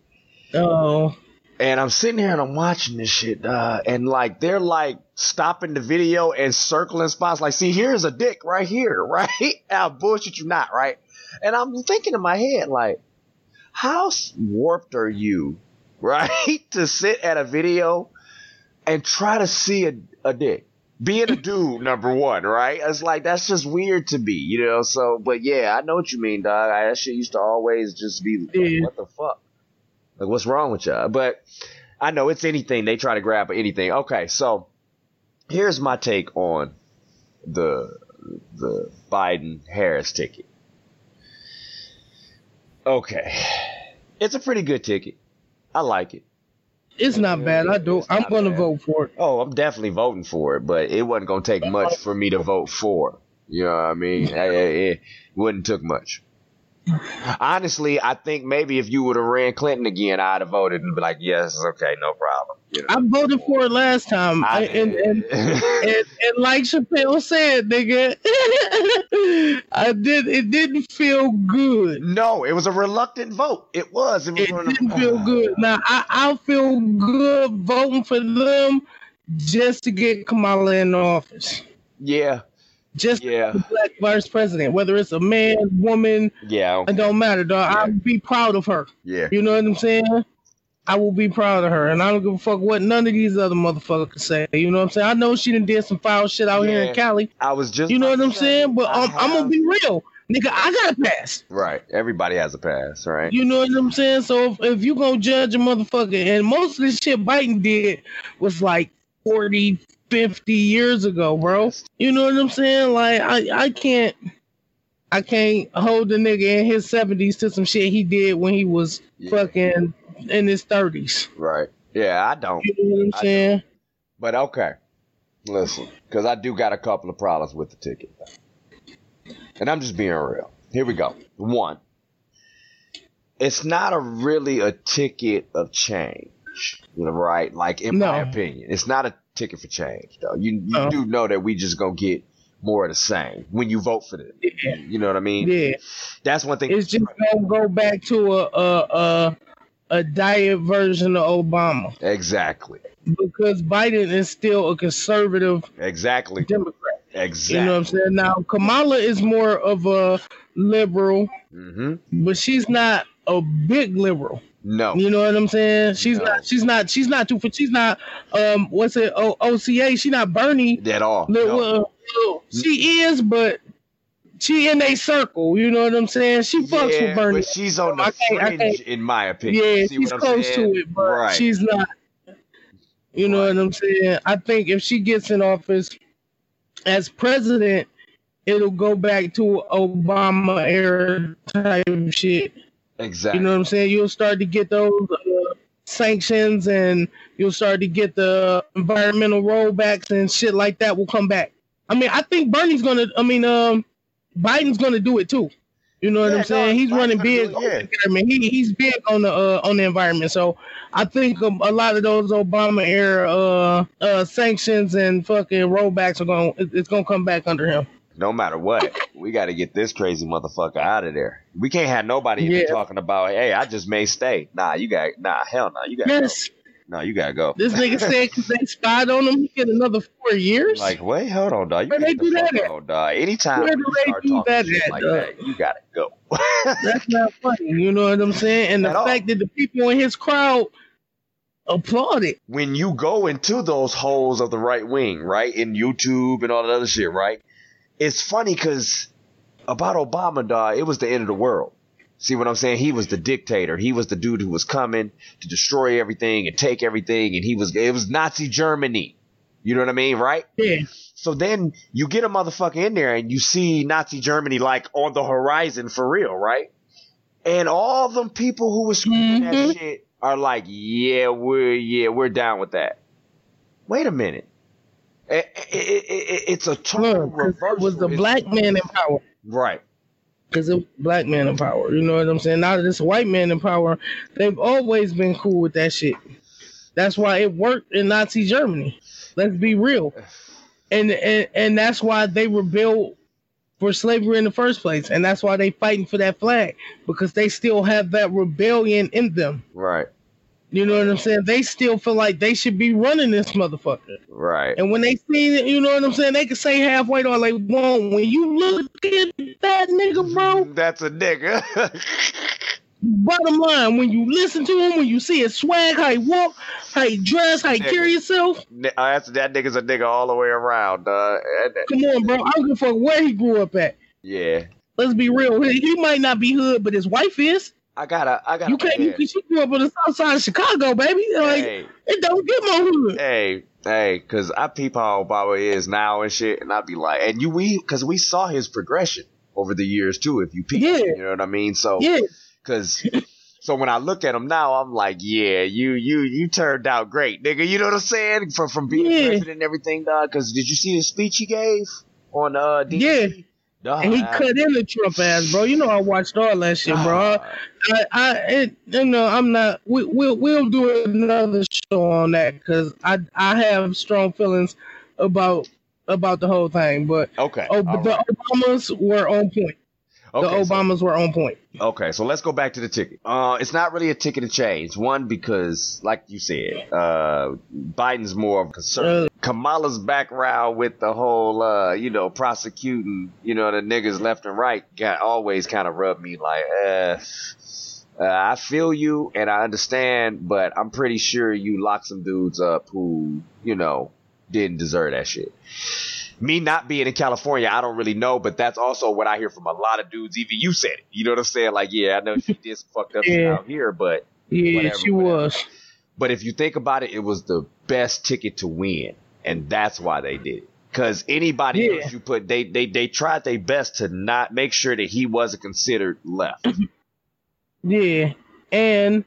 Oh. And I'm sitting here and I'm watching this shit, uh, and like they're like stopping the video and circling spots. Like, see, here's a dick right here, right? I'll bullshit you not, right? And I'm thinking in my head, like, how warped are you, right? to sit at a video and try to see a, a dick. Being a dude, number one, right? It's like that's just weird to me, you know. So, but yeah, I know what you mean, dog. I, that shit used to always just be, like, what the fuck? Like, what's wrong with y'all? But I know it's anything. They try to grab anything. Okay, so here's my take on the the Biden Harris ticket. Okay, it's a pretty good ticket. I like it. It's not bad. I do. I'm going to vote for it. Oh, I'm definitely voting for it, but it wasn't going to take much for me to vote for. You know what I mean? it, it wouldn't took much. Honestly, I think maybe if you would have ran Clinton again, I'd have voted and be like, yes, okay, no problem. You know? I voted for it last time. I, and, and, and, and, like Chappelle said, nigga, I did. It didn't feel good. No, it was a reluctant vote. It was. It, was it didn't feel oh. good. Now I, I feel good voting for them just to get Kamala in office. Yeah, just yeah. the black vice president, whether it's a man, woman, yeah, it don't matter, dog. Yeah. I'll be proud of her. Yeah, you know what I'm saying. I will be proud of her, and I don't give a fuck what none of these other motherfuckers say. You know what I'm saying? I know she done did some foul shit out yeah. here in Cali. I was just, you know what I'm saying? But um, I'm gonna be real, nigga. I got a pass. Right. Everybody has a pass, right? You know what I'm saying? So if, if you gonna judge a motherfucker, and most of the shit Biden did was like 40, 50 years ago, bro. You know what I'm saying? Like I, I can't I can't hold the nigga in his 70s to some shit he did when he was yeah. fucking in his 30s. Right. Yeah, I don't. You know what I'm saying? But okay. Listen, because I do got a couple of problems with the ticket. And I'm just being real. Here we go. One, it's not a really a ticket of change. Right? Like in no. my opinion, it's not a ticket for change, though. You you uh, do know that we just gonna get more of the same when you vote for them. Yeah. You know what I mean? Yeah. That's one thing. It's just gonna go back to a a a, a diet version of Obama. Exactly. Because Biden is still a conservative. Exactly. Democrat. Exactly. You know what I'm saying? Now Kamala is more of a liberal, mm-hmm. but she's not a big liberal. No. You know what I'm saying? She's no. not. She's not. She's not too. She's not. Um. What's it? O- OCA. She's not Bernie at all. No. Uh, she is, but she in a circle. You know what I'm saying? She fucks yeah, with Bernie. But she's on the fringe, in my opinion. Yeah, See she's close saying? to it, but right. she's not. You know right. what I'm saying? I think if she gets in office as president, it'll go back to Obama era type shit. Exactly. You know what I'm saying? You'll start to get those uh, sanctions and you'll start to get the environmental rollbacks and shit like that will come back. I mean, I think Bernie's gonna. I mean, um, Biden's gonna do it too. You know what yeah, I'm saying? No, he's Biden's running big. It, yeah. I mean, he, he's big on the uh, on the environment. So I think a, a lot of those Obama era uh, uh, sanctions and fucking rollbacks are going. It's gonna come back under him no matter what, we got to get this crazy motherfucker out of there. We can't have nobody yeah. talking about, hey, I just may stay. Nah, you got, nah, hell no, you got. Yes. Go. No, you gotta go. This nigga said because they spied on him, he get another four years. Like, wait, hold on, dog. You Where they do that at? On, dog. Anytime Where do they do that at, like that, you gotta go. That's not funny. You know what I'm saying? And the fact that the people in his crowd applaud it. When you go into those holes of the right wing, right, in YouTube and all that other shit, right? It's funny because about Obama, dog, it was the end of the world. See what I'm saying? He was the dictator. He was the dude who was coming to destroy everything and take everything, and he was it was Nazi Germany. You know what I mean, right? Yeah. So then you get a motherfucker in there and you see Nazi Germany like on the horizon for real, right? And all them people who were screaming Mhm. that shit are like, yeah, we're yeah, we're down with that. Wait a minute. It, it, it, it- it's a total 'cause reversal. it was the It's- black man in power. right? Because it was black man in power. You know what I'm saying? Now that it's white man in power, they've always been cool with that shit. That's why it worked in Nazi Germany. Let's be real. And and, and that's why they rebelled for slavery in the first place. And that's why they fighting for that flag. Because they still have that rebellion in them. Right. You know what I'm saying? They still feel like they should be running this motherfucker. Right. And when they see it, you know what I'm saying? They can say halfway all they want. When you look at that nigga, bro, That's a nigga. bottom line, when you listen to him, when you see his swag, how he walk, how he dress, how he Nigga. carry himself, uh, that's, that nigga's a nigga all the way around. Uh, come on, bro. I don't give a fuck where he grew up at. yeah. Let's be real. He might not be hood, but his wife is. I gotta, I gotta. You can't. You, she grew up on the south side of Chicago, baby. Like hey, it don't get more hood. hey, hey, because I peep how Obama is now and shit, and I'd be like, and you, we, because we saw his progression over the years too. If you peep, Yeah. you know what I mean. So, Yeah, because. So when I look at him now, I'm like, yeah, you you you turned out great, nigga. You know what I'm saying? From from being Yeah. president and everything, dog. Because did you see his speech he gave on uh DC? Yeah. And he I- cut in the Trump ass, bro. You know I watched all that shit, bro. I, I, it, you know, I'm not. We, we'll, we'll do another show on that because I, I have strong feelings about, about the whole thing. But Okay. oh, but the right. Obamas were on point. Okay, the so- Obamas were on point. Okay, so let's go back to the ticket. Uh, it's not really a ticket to change. One, because, like you said, uh, Biden's more of a concern. Uh, Kamala's background with the whole, uh, you know, prosecuting, you know, the niggas left and right got always kind of rubbed me like, uh, uh, I feel you and I understand, but I'm pretty sure you locked some dudes up who, you know, didn't deserve that shit. Me not being in California, I don't really know, but that's also what I hear from a lot of dudes. Even you said it. You know what I'm saying? Like, yeah, I know she did some fucked up shit out here, but Yeah, Whatever, she whatever. was. but if you think about it, it was the best ticket to win, and that's why they did it. Because anybody Yeah. else you put, they they they tried their best to not make sure that he wasn't considered left. Yeah, and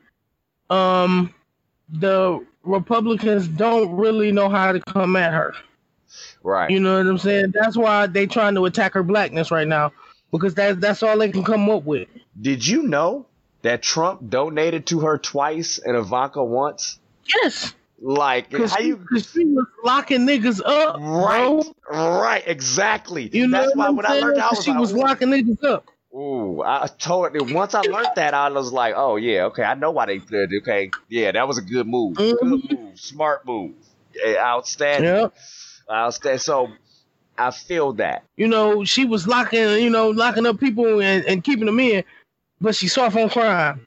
um, the Republicans don't really know how to come at her. Right. You know what I'm saying? That's why they trying to attack her blackness right now because that's that's all they can come up with. Did you know that Trump donated to her twice and Ivanka once? Yes, Like because how she, you 'cause she was locking niggas up, right, bro. right, exactly. You know That's why I'm when I learned, I 'Cause was she like, was locking niggas up. Ooh, I told it once I learned that I was like, oh yeah, okay, I know why they did. it. Okay, yeah, that was a good move, Mhm. good move, smart move, outstanding, Yeah, outstanding. So I feel that. you know she was locking, you know, locking up people and, and keeping them in, but she soft on crime.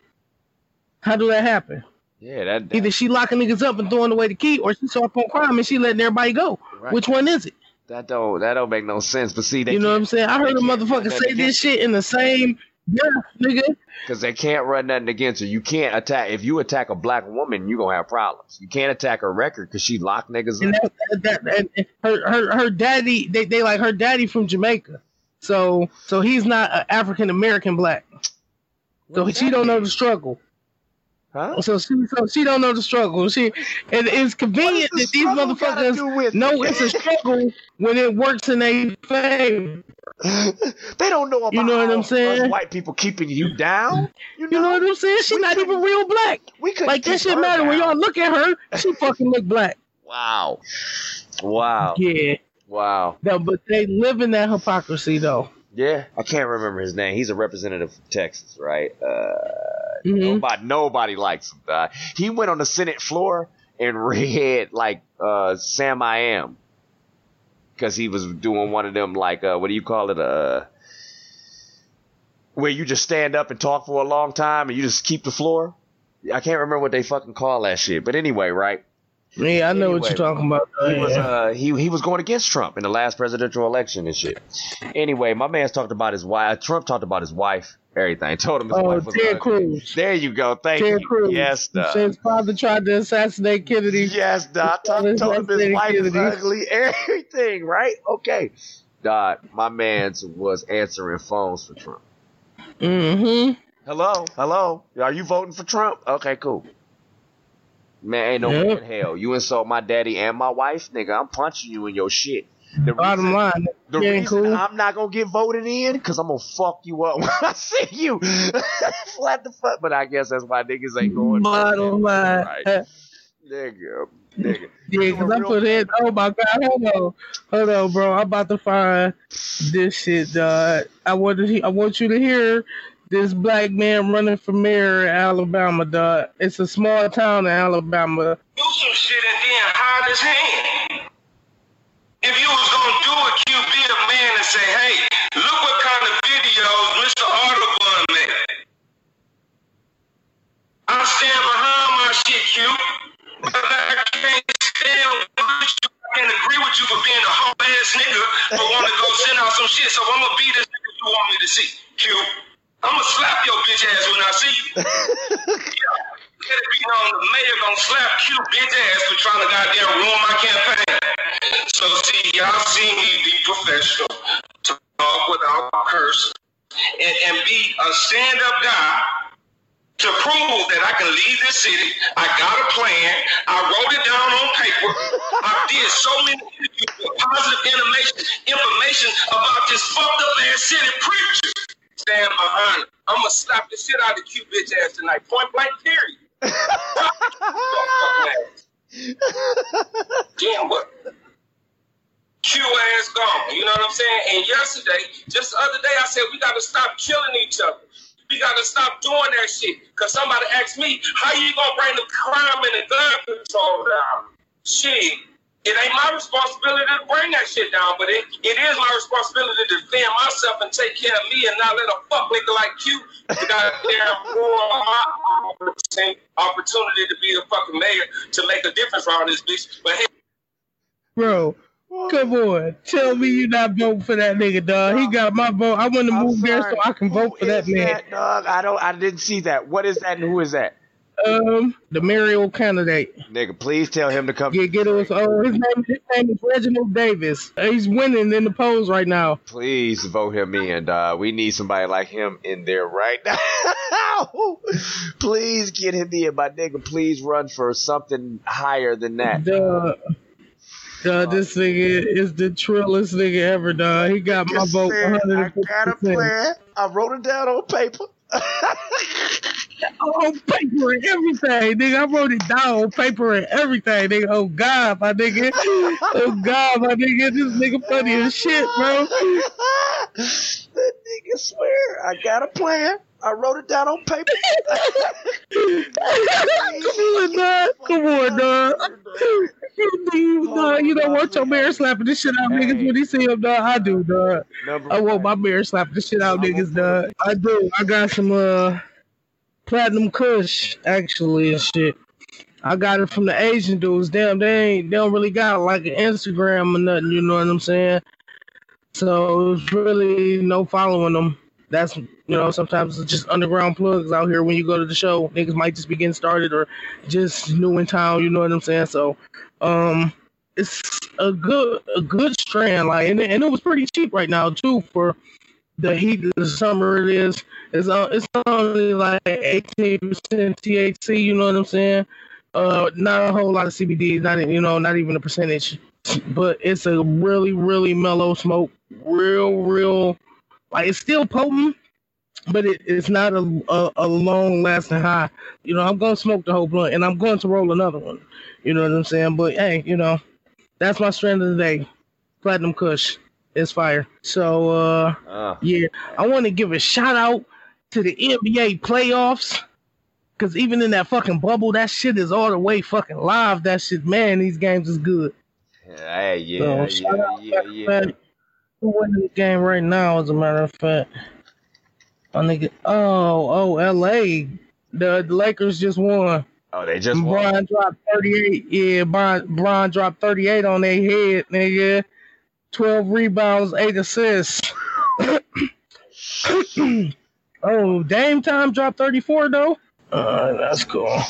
How do that happen? Yeah, that. that Either she locking niggas up and throwing away the key, or she soft on crime and she letting everybody go. right. Which one is it? that don't that don't make no sense. But see, you know what I'm saying? I heard a motherfucker say this shit in the same breath, nigga. because they can't run nothing against her. You can't attack if you attack a black woman, you're gonna have problems. You can't attack her record because she locked niggas And up. that, that, that and her, her her daddy, they, they like her daddy from Jamaica, so so he's not an African American black, so What she don't know the struggle. Huh? So she so she don't know the struggle. She and it's convenient What that these motherfuckers with know it's a struggle when it works in their favor. They don't know about You know what I'm saying? white people keeping you down. You know, You know what I'm saying? She's not even real black. we could Like that shit matter when y'all look at her. She fucking look black. Wow, wow, Yeah. wow. No, but they live in that hypocrisy though. Yeah, I can't remember his name. He's a representative from Texas, right? Uh, Mhm. Nobody, nobody likes him. Uh, he went on the Senate floor and read like uh, Sam I Am because he was doing one of them like uh, what do you call it? Uh, where you just stand up and talk for a long time and you just keep the floor. I can't remember what they fucking call that shit. But anyway, right? Yeah, I know anyway, what you're talking about. He was uh he he was going against Trump in the last presidential election and shit. Anyway, my man's talked about his wife. Trump talked about his wife. Everything. Told him his oh, wife was Ted. Cruz. There you go. Thank Ted you. Cruz. Yes, dog. his father tried to assassinate Kennedy. Yes, dog. Told, told him his wife Kennedy. was ugly. Everything. Right? Okay. Dog. My man's was answering phones for Trump. Mm-hmm. Hello, hello. Are you voting for Trump? Okay, cool. Man, ain't no yep. way in hell. You insult my daddy and my wife, nigga. I'm punching you in your shit. The Bottom reason, line, the reason cool. I'm not gonna get voted in because I'm gonna fuck you up when I see you. Flat the fuck, but I guess that's why niggas ain't going. Bottom line, right. nigga, nigga. Yeah, because I put in. Oh my god, hold on, hold on, bro. I'm about to find this shit, dog. I want to. I want you to hear this black man running for mayor in Alabama, dog. It's a small town in Alabama. Do some shit and then hide his hand. If you was gonna do it, Q, be a man and say, hey, look what kind of videos Mr. Audubon made. I stand behind my shit, Q. But I can't stand with you. I can't agree with you for being a whole ass nigga want to go send out some shit. So I'm gonna be this nigga you want me to see, Q. I'm gonna slap your bitch ass when I see you. yeah. It be known the mayor gonna slap Q bitch ass for trying to goddamn ruin my campaign. So see, y'all see me be professional, talk without curse, and, and be a stand-up guy to prove that I can lead this city. I got a plan. I wrote it down on paper. I did so many positive information, information about this fucked up ass city preacher stand behind him. I'm gonna slap the shit out of Q bitch ass tonight. Point blank, period. Damn, what? Q ass gone. You know what I'm saying? And yesterday, just the other day, I said we gotta stop killing each other. We gotta stop doing that shit. Cause somebody asked me, how you gonna bring the crime and the gun control down? Shit. It ain't my responsibility to bring that shit down, but it, it is my responsibility to defend myself and take care of me and not let a fuck nigga like you goddamn ruin my opportunity to be the fucking mayor to make a difference around this bitch. But hey, bro. Come on, tell me you not voting for that nigga, dog. He got my vote. I want to move there so I can vote for that man. That, dog? I don't. I didn't see that. What is that? and Who is that? Um the mayoral candidate. Nigga, please tell him to come. Yeah, get us. Oh, his name, his name is Reginald Davis. He's winning in the polls right now. Please vote him in. Uh, we need somebody like him in there right now. please get him in, my nigga. Please run for something higher than that. Duh. Duh, this nigga is the trillest nigga ever, dog. He got my vote. I got a plan. I wrote it down on paper. on paper and everything, nigga. I wrote it down on paper and everything, nigga. Oh God, my nigga. Oh God, my nigga. This nigga funny as shit, bro. that nigga swear I got a plan. I wrote it down on paper. Come on, dog. Come on, dog. You, you don't want your mayor slapping the shit out hey. niggas when he see him, dog. I do, dog. I want my mayor slapping the shit out niggas, dog. I do. I got some uh platinum kush actually and shit. I got it from the Asian dudes. Damn, they ain't they don't really got like an Instagram or nothing, you know what I'm saying? So it's really no following them. That's you know, sometimes it's just underground plugs out here when you go to the show. Niggas might just be getting started or just new in town, you know what I'm saying? So um it's a good a good strand, like and, and it was pretty cheap right now too for the heat of the summer it is. It's uh, it's only like eighteen percent THC. You know what I'm saying? Uh, not a whole lot of CBD. Not you know, not even a percentage. But it's a really really mellow smoke. Real real, like it's still potent, but it, it's not a, a, a long lasting high. You know, I'm gonna smoke the whole blunt, and I'm going to roll another one. You know what I'm saying? But hey, you know, that's my strand of the day. Platinum Kush. It's fire. So uh, uh yeah, I want to give a shout out to the NBA playoffs. Cause even in that fucking bubble, that shit is all the way fucking live. That shit, man, these games is good. Yeah, yeah, so, yeah, yeah, yeah. Who winning the game right now? As a matter of fact, I nigga, oh, oh, L.A. The, the Lakers just won. Oh, they just won. Bron dropped 38. Yeah, Bron, Bron dropped 38 on their head, nigga. 12 rebounds, 8 assists. oh, Dame time dropped 34 though. Uh, that's cool.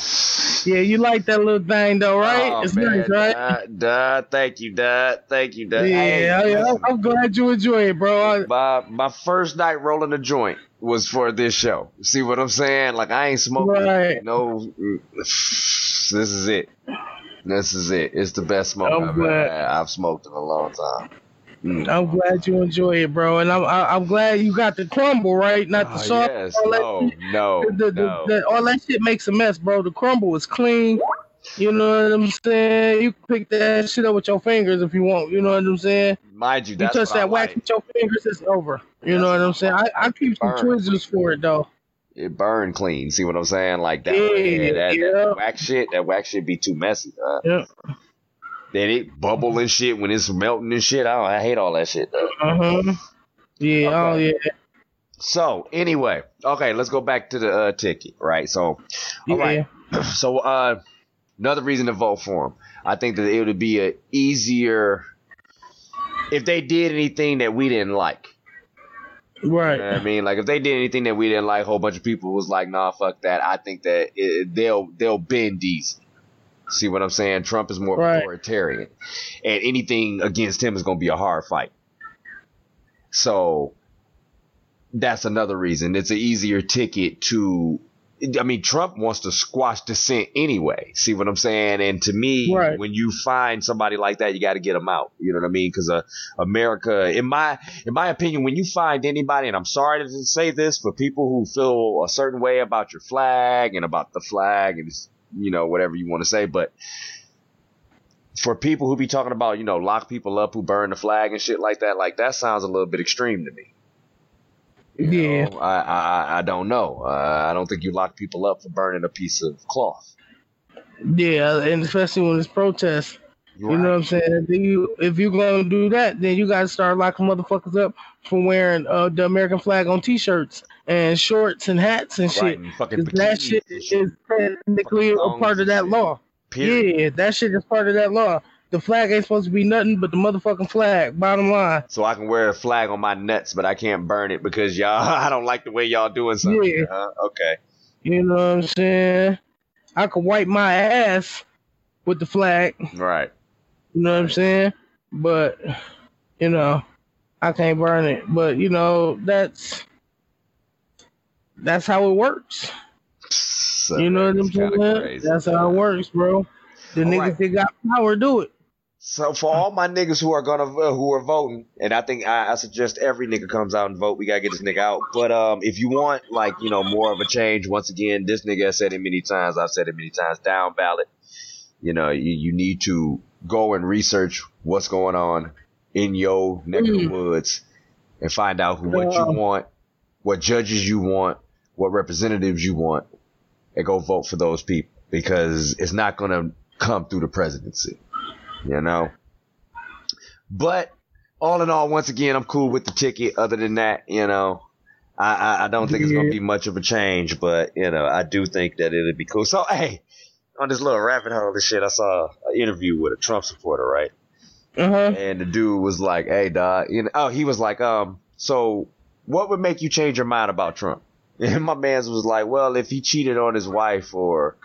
Yeah, you like that little thing though, right? Oh, it's man, nice, right? Duh, duh, thank you, duh, thank you, duh. yeah, Hey, I, listen, I'm glad you enjoy it, bro. My my first night rolling a joint was for this show. See what I'm saying? Like I ain't smoking. Right. No, this is it. This is it. It's the best smoke I'm I've had. I've smoked in a long time. Mm. I'm glad you enjoy it, bro, and I'm I, I'm glad you got the crumble right, not the Oh, soft. yes, all that no, shit. no, the, the, no. the, all that shit makes a mess, bro. The crumble is clean. You know what I'm saying? You can pick that shit up with your fingers if you want. You know what I'm saying? Mind you, You touch what I that wax like. with your fingers, it's over. You That's know what I'm saying? I, I keep some. Twizzlers for it though. It burned clean. See what I'm saying? Like that. Yeah, yeah, that, yeah. that wax shit. That wax shit be too messy. Uh, Yeah. Then it bubble and shit when it's melting and shit. I, don't, I hate all that shit. Though. Uh huh. Yeah. Oh yeah. So anyway, okay, let's go back to the uh, ticket, right? So, all Yeah. right. So uh, another reason to vote for him. I think that it would be a easier if they did anything that we didn't like. Right. You know I mean, like if they did anything that we didn't like, a whole bunch of people was like, "Nah, fuck that." I think that it, they'll they'll bend easy. See what I'm saying? Trump is more Right. authoritarian, and anything against him is going to be a hard fight. So that's another reason. It's an easier ticket to. I mean, Trump wants to squash dissent anyway. See what I'm saying? And to me, Right. when you find somebody like that, you got to get them out. You know what I mean? Because uh, America, in my in my opinion, when you find anybody, and I'm sorry to say this, for people who feel a certain way about your flag and about the flag, and you know whatever you want to say, but for people who be talking about you know lock people up who burn the flag and shit like that, like that sounds a little bit extreme to me. You Yeah. know, I, I I don't know. Uh, I don't think you lock people up for burning a piece of cloth. Yeah, and especially when it's protests. You know what I'm saying? Then you, if you're gonna do that, then you gotta start locking motherfuckers up for wearing uh, the American flag on T-shirts and shorts and hats and right? shit. And that shit is technically a part of that law. Period. Yeah, that shit is part of that law. The flag ain't supposed to be nothing but the motherfucking flag. Bottom line. So I can wear a flag on my nuts, but I can't burn it because y'all. I don't like the way y'all doing something. Yeah. Uh, okay. You know what I'm saying? I could wipe my ass with the flag. Right. You know what I'm saying? But you know, I can't burn it. But you know, that's that's how it works. So you know what I'm saying? crazy. That's how it works, bro. The All niggas right. that got power do it. So for all my niggas who are gonna uh, who are voting, and I think I, I suggest every nigga comes out and vote. We gotta get this nigga out. But um, if you want like you know more of a change, once again, this nigga has said it many times. I've said it many times. Down ballot. You know, you, you need to go and research what's going on in your neck of the Mm. woods and find out who, what you want, what judges you want, what representatives you want, and go vote for those people because it's not gonna come through the presidency you know. But all in all, once again, I'm cool with the ticket. Other than that, you know, I I, I don't think it's gonna be much of a change, but you know, I do think that it'd be cool. So hey, on this little rabbit hole and shit, I saw an interview with a Trump supporter, right? Huh. And the dude was like, "Hey, dog," you know, oh, he was like, um, so what would make you change your mind about Trump? And my man's was like, well, if he cheated on his wife or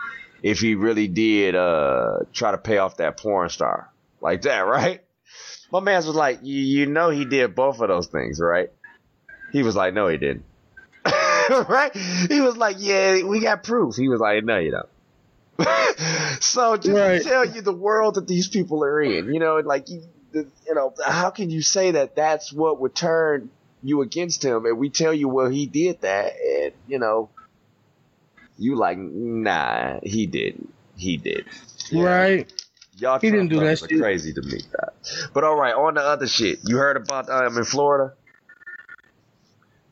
if he really did uh try to pay off that porn star like that, right? My man's was like, you, you know he did both of those things, right? He was like, no, he didn't. right? He was like, yeah, we got proof. He was like, no, you don't. So just Right. to tell you the world that these people are in, you know, and like you, the, you know, how can you say that that's what would turn you against him? And we tell you, well, he did that, and you know, you like, nah, he didn't. He did. Right. Y'all He didn't do that shit. crazy to me. But all right, on the other shit, you heard about um in Florida?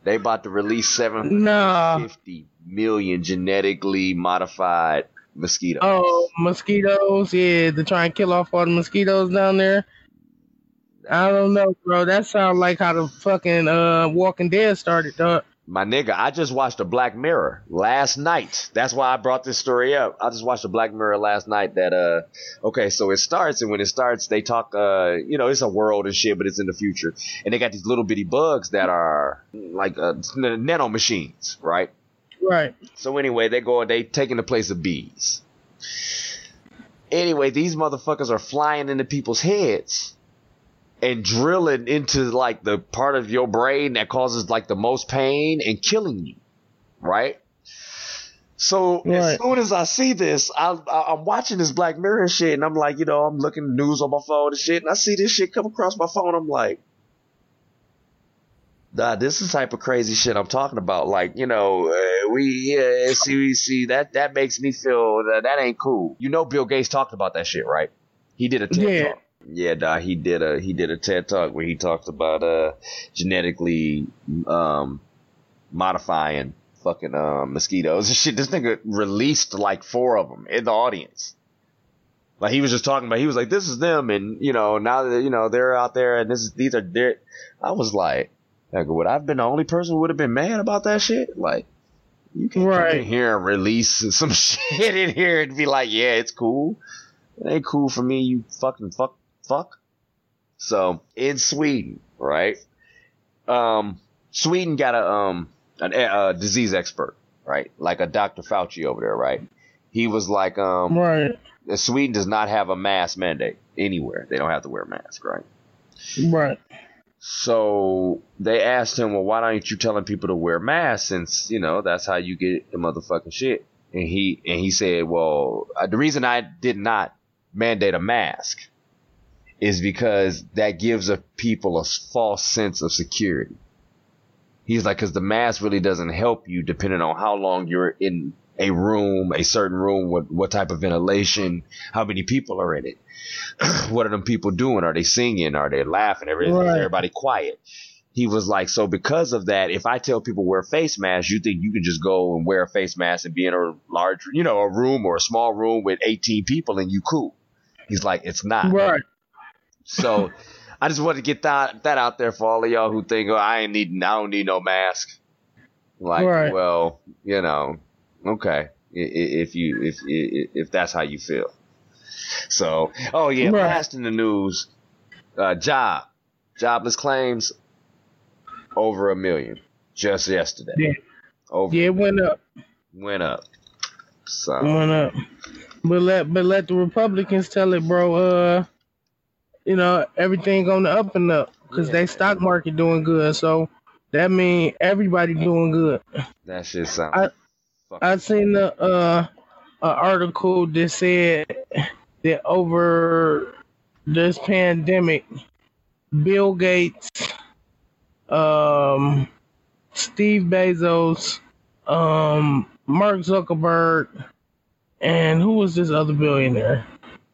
They about to release seven Nah. fifty million genetically modified mosquitoes. Oh, mosquitoes. Yeah, to try and kill off all the mosquitoes down there. I don't know, bro. That sounds like how the fucking uh Walking Dead started, dog. my nigga, I just watched a Black Mirror last night. That's why I brought this story up. I just watched a Black Mirror last night that uh okay, so it starts and when it starts they talk uh you know, it's a world and shit, but it's in the future. And they got these little bitty bugs that are like uh, nano machines, right? Right. So anyway, they go they taking the place of bees. Anyway, these motherfuckers are flying into people's heads and drilling into like the part of your brain that causes like the most pain and killing you, right? So right. as soon as I see this, I, I, am watching this Black Mirror shit, and I'm like, you know, I'm looking news on my phone and shit, and I see this shit come across my phone. I'm like, Nah, this is type of crazy shit I'm talking about. Like, you know, uh, we yeah, see, we see that that makes me feel that that ain't cool. You know, Bill Gates talked about that shit, right? He did a TED yeah. talk. Yeah, nah, he did a he did a TED talk where he talked about uh genetically um modifying fucking um mosquitoes and shit. This nigga released like four of them in the audience. Like he was just talking about, he was like, "This is them," and you know, now that you know they're out there, and this is these are their. I was like, like, would I've been the only person who would have been mad about that shit? Like, you can right. come in here and release some shit in here and be like, yeah, it's cool. It ain't cool for me, you fucking fuck fuck. So in Sweden, right? Um, Sweden got a um an, a disease expert, right? Like a Dr. Fauci over there, right? He was like, um, right. Sweden does not have a mask mandate anywhere. They don't have to wear a mask, right? Right. So they asked him, well, why aren't you telling people to wear masks since, you know, that's how you get the motherfucking shit. And he, and he said, well, uh, the reason I did not mandate a mask is because that gives a people a false sense of security. He's like, cause the mask really doesn't help you depending on how long you're in a room, a certain room, what, what type of ventilation, how many people are in it. what are them people doing? Are they singing? Are they laughing? Everything, right. everybody quiet. He was like, so because of that, if I tell people wear face masks, you think you can just go and wear a face mask and be in a large, you know, a room or a small room with 18 people and you cool. He's like, it's not. Right. So I just wanted to get that that out there for all of y'all who think, oh, I ain't need, I don't need no mask. Like, right. well, you know, okay, if you if if that's how you feel. So, oh yeah, right. last in the news, uh, job, jobless claims over a million just yesterday. Yeah, over yeah, it went up. Went up. So went up. But let but let the Republicans tell it, bro. Uh, you know everything on the up and up because yeah, they stock market doing good. So that mean everybody doing good. That shit sounds. I I seen the uh, article that said that over this pandemic, Bill Gates, um, Steve Bezos, um, Mark Zuckerberg, and who was this other billionaire?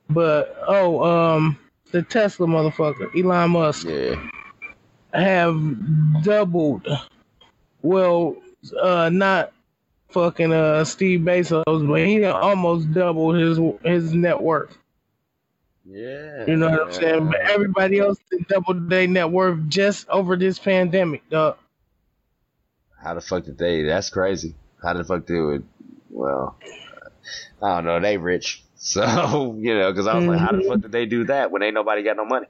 But oh, um, the Tesla motherfucker, Elon Musk, yeah. have doubled. Well, uh, not fucking uh Steve Bezos, but he almost doubled his his net worth. Yeah. You know what I'm saying? But everybody else doubled their net worth just over this pandemic, dog. How the fuck did they? That's crazy. How the fuck they would? Well, I don't know. They rich, so you know. Because I was mm-hmm. like, how the fuck mm-hmm. did they do that when ain't nobody got no money?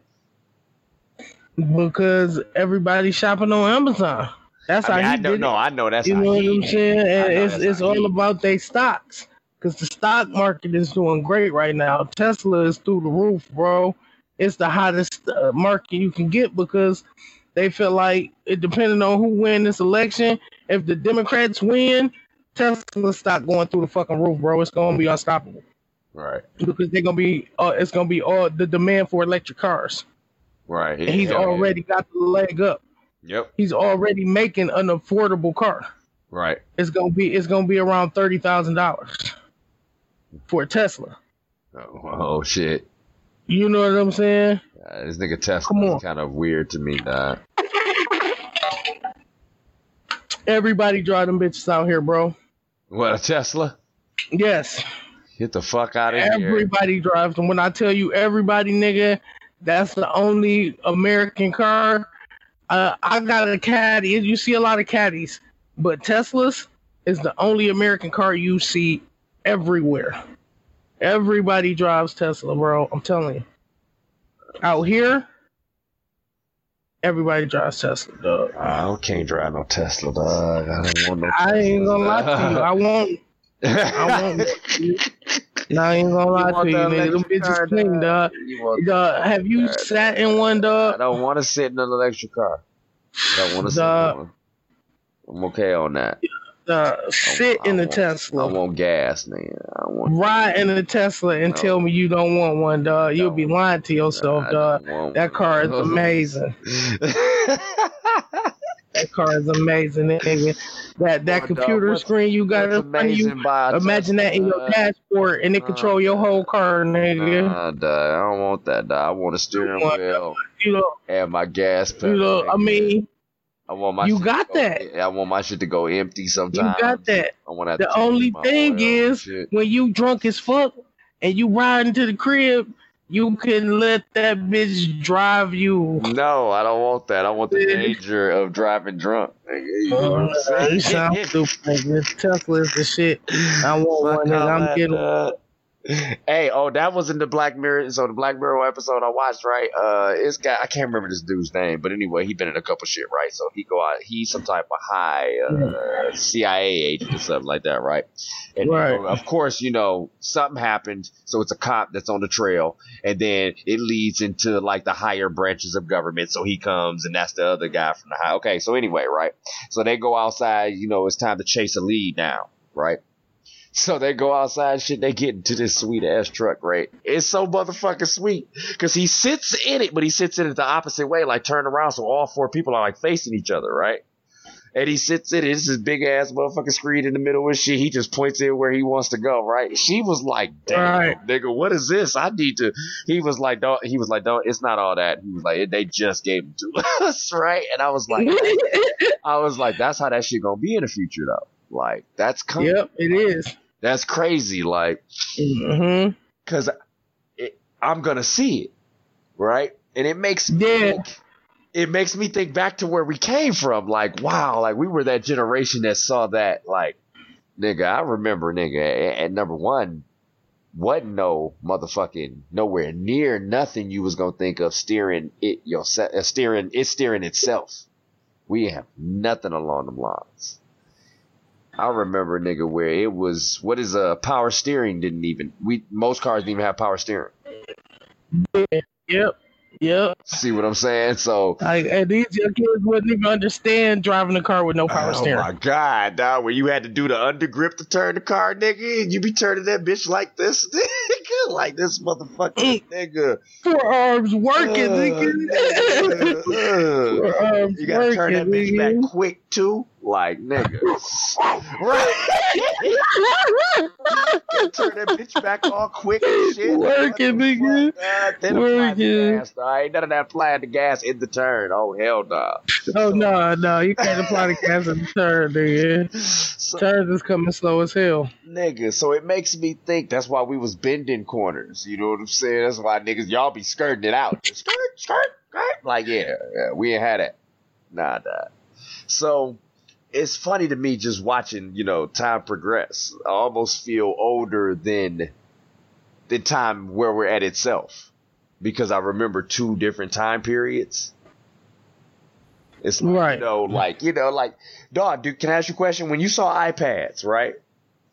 Because everybody's shopping on Amazon. That's I how mean, he I know. I know that's you know what I'm saying. And it's it's all about their stocks because the stock market is doing great right now. Tesla is through the roof, bro. It's the hottest uh, market you can get because they feel like it depending on who win this election. If the Democrats win, Tesla stock going through the fucking roof, bro. It's gonna be unstoppable. Right. Because they're gonna be, uh, it's gonna be all the demand for electric cars. Right. And he's already yeah. got the leg up. Yep. He's already making an affordable car. Right. It's gonna be it's gonna be around thirty thousand dollars for a Tesla. Oh, oh shit. You know what I'm saying? Uh, this nigga Tesla is kind of weird to me, dog. Everybody drive them bitches out here, bro. What a Tesla? Yes. Get the fuck out of everybody here. Everybody drives them. When I tell you everybody, nigga, that's the only American car uh, I got a caddy. You see a lot of caddies. but Teslas is the only American car you see everywhere. Everybody drives Tesla, bro. I'm telling you. Out here, everybody drives Tesla, dog. I can't drive no Tesla, dog. I don't want no. Tesla. I ain't gonna lie to you. I won't. I won't. No, I ain't gonna lie to you, nigga. Them bitches clean, dog. Dog, have you sat in one, dog? I don't want to sit in an electric car. I don't want to sit in Dog. one. I'm okay on that. Dog, sit in the Tesla. I want gas, man. I want. Ride in a Tesla and No. tell me you don't want one, dog. You'll be lying to yourself, I dog. That car is amazing. That car is amazing, nigga. That that dog, computer screen you got in front of you. amazing by a Imagine that in your dashboard and it control your whole car, nigga. Nah, dog, I don't want that. Dog. I want a steering want- wheel You know, and my gas pedal. you know. I mean, I want my you got go- that. I want my shit to go empty sometimes. you got that. I want to The only thing is, when you drunk as fuck and you ride into the crib, you can let that bitch drive you. No, I don't want that. I want the danger of driving drunk. You know what I'm Uh, you sound stupid, nigga. Tesla is the shit. I want Fuck one, nigga. all I'm that, getting uh, Hey, oh, that was in the Black Mirror. So the Black Mirror episode I watched, right? Uh, it's got I can't remember this dude's name, but anyway, he been in a couple shit, right? So he go out, he's some type of high uh, CIA agent or something like that, right? And Right. of course, you know something happened, so it's a cop that's on the trail, and then it leads into like the higher branches of government. So he comes, and that's the other guy from the high. Okay, so anyway, right? So they go outside. You know, it's time to chase a lead now, right? So they go outside, shit. They get into this sweet ass truck, right? It's so motherfucking sweet because he sits in it, but he sits in it the opposite way, like turned around, so all four people are like facing each other, right? And he sits in it. It's this big ass motherfucking screen in the middle of shit. He just points in where he wants to go, right? She was like, "Damn, Right. nigga, what is this? I need to." He was like, "Don't." He was like, "Don't." It's not all that. He was like, "They just gave them to us, right?" And I was like, I was like, "That's how that shit gonna be in the future, though." Like, that's coming. Yep, it is. That's crazy. Like, Mm-hmm. because I'm gonna see it, right? And it makes me Yeah. think, it makes me think back to where we came from. Like, wow, like we were that generation that saw that. Like, nigga, I remember, nigga, at, at number one, wasn't no motherfucking nowhere near nothing you was gonna think of steering it yourself, uh, steering it steering itself. We have nothing along them lines. I remember, nigga, where it was what is a uh, power steering didn't even we most cars didn't even have power steering. Yep. Yep. See what I'm saying? So Like, and these young kids wouldn't even understand driving a car with no power oh steering. Oh my god, dog, where you had to do the undergrip to turn the car, nigga, and you be turning that bitch like this, nigga, like this motherfucking nigga. Four arms working, Uh, nigga. uh, arms you gotta turn that bitch nigga. back quick too, like niggas. right? Turn that bitch back all quick and shit. Working, What the nigga. fuck, dog? Then apply the Working. gas, dog. Ain't none of that applying the gas in the turn. Oh hell no. Oh no, no, you can't apply the gas in the turn, nigga. So, Turns is coming slow as hell. nigga, so it makes me think that's why we was bending corners. You know what I'm saying? That's why niggas y'all be skirting it out. Just skirt, skirt, skirt. Like yeah, yeah, we ain't had that. Nah, nah. So it's funny to me just watching, you know, time progress. I almost feel older than the time where we're at itself. Because I remember two different time periods. It's like, Right. you know, like, you know, like, dog, dude, can I ask you a question? When you saw iPads, right?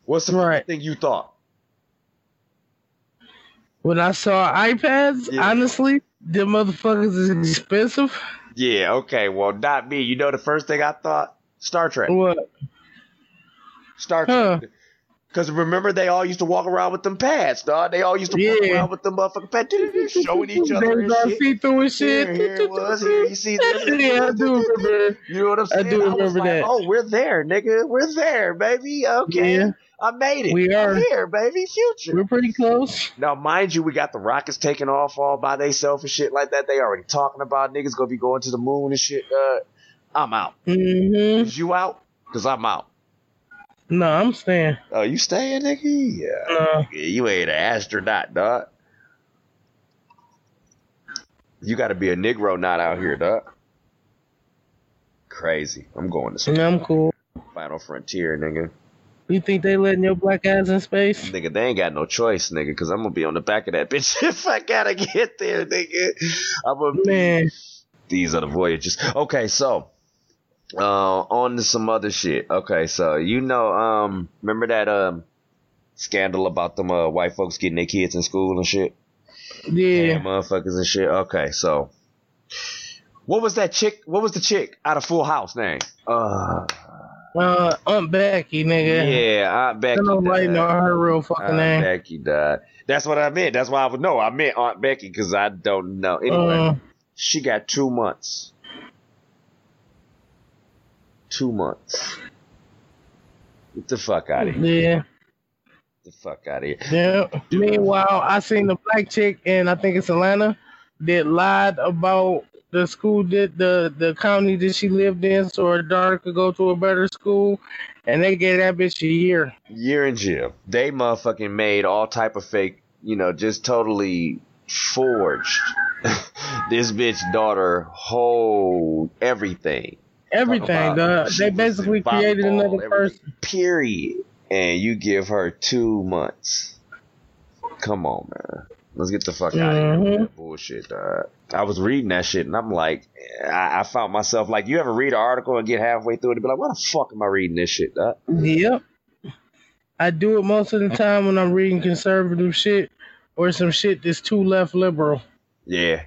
What's the first Right. thing you thought? When I saw iPads, Yeah. honestly, them motherfuckers is expensive. Yeah, okay, well, not me. You know the first thing I thought? Star Trek. What? Star Huh. Trek. Because remember, they all used to walk around with them pads, dog. They all used to walk around with them motherfucking pads, showing each other and shit. see through and shit. here it was. Here, you see this? yeah, I do remember. You know what I'm saying? I do remember like, that. Oh, we're there, nigga. We're there, baby. Okay. Yeah. I made it. We are. I'm here, baby. Future. We're pretty close. Now, mind you, we got the rockets taking off all by themselves and shit like that. They already talking about niggas gonna be going to the moon and shit. Uh, I'm out. Mm-hmm. Is you out? Cause I'm out. No, I'm staying. Oh, you staying, nigga? Yeah. No. You ain't an astronaut, dog. You got to be a Negro not out here, dog. Crazy. I'm going to sleep. I'm cool. Final frontier, nigga. You think they letting your black ass in space? Nigga, they ain't got no choice, nigga, because I'm gonna be on the back of that bitch if I gotta get there, nigga. I'm gonna Man, These are the voyages. Okay, so uh on to some other shit. Okay, so you know, um remember that um scandal about them uh, white folks getting their kids in school and shit? yeah. motherfuckers and shit. Okay, so what was that chick? What was the chick out of Full House name? Uh, Uh, Aunt Becky, nigga. yeah, Aunt Becky. I don't like know her real fucking Aunt name. Becky died. That's what I meant. That's why I would know. I meant Aunt Becky because I don't know. Anyway, Uh, she got two months. Two months. Get the fuck out of here. yeah. Get the fuck out of here. Yeah. Meanwhile, I seen the black chick, and I think it's Atlanta, that lied about the school that the the county that she lived in, so her daughter could go to a better school, and they gave that bitch a year. year in jail. They motherfucking made all type of fake, you know, just totally forged this bitch daughter whole everything. Everything. The, they basically created another everything. person. Period. And you give her two months. Come on, man. Let's get the fuck out of here that mm-hmm. bullshit, dog. I was reading that shit and I'm like, I, I found myself like, you ever read an article and get halfway through it and be like, why the fuck am I reading this shit, dog? Yep. I do it most of the mm. time when I'm reading conservative shit or some shit that's too left liberal. Yeah.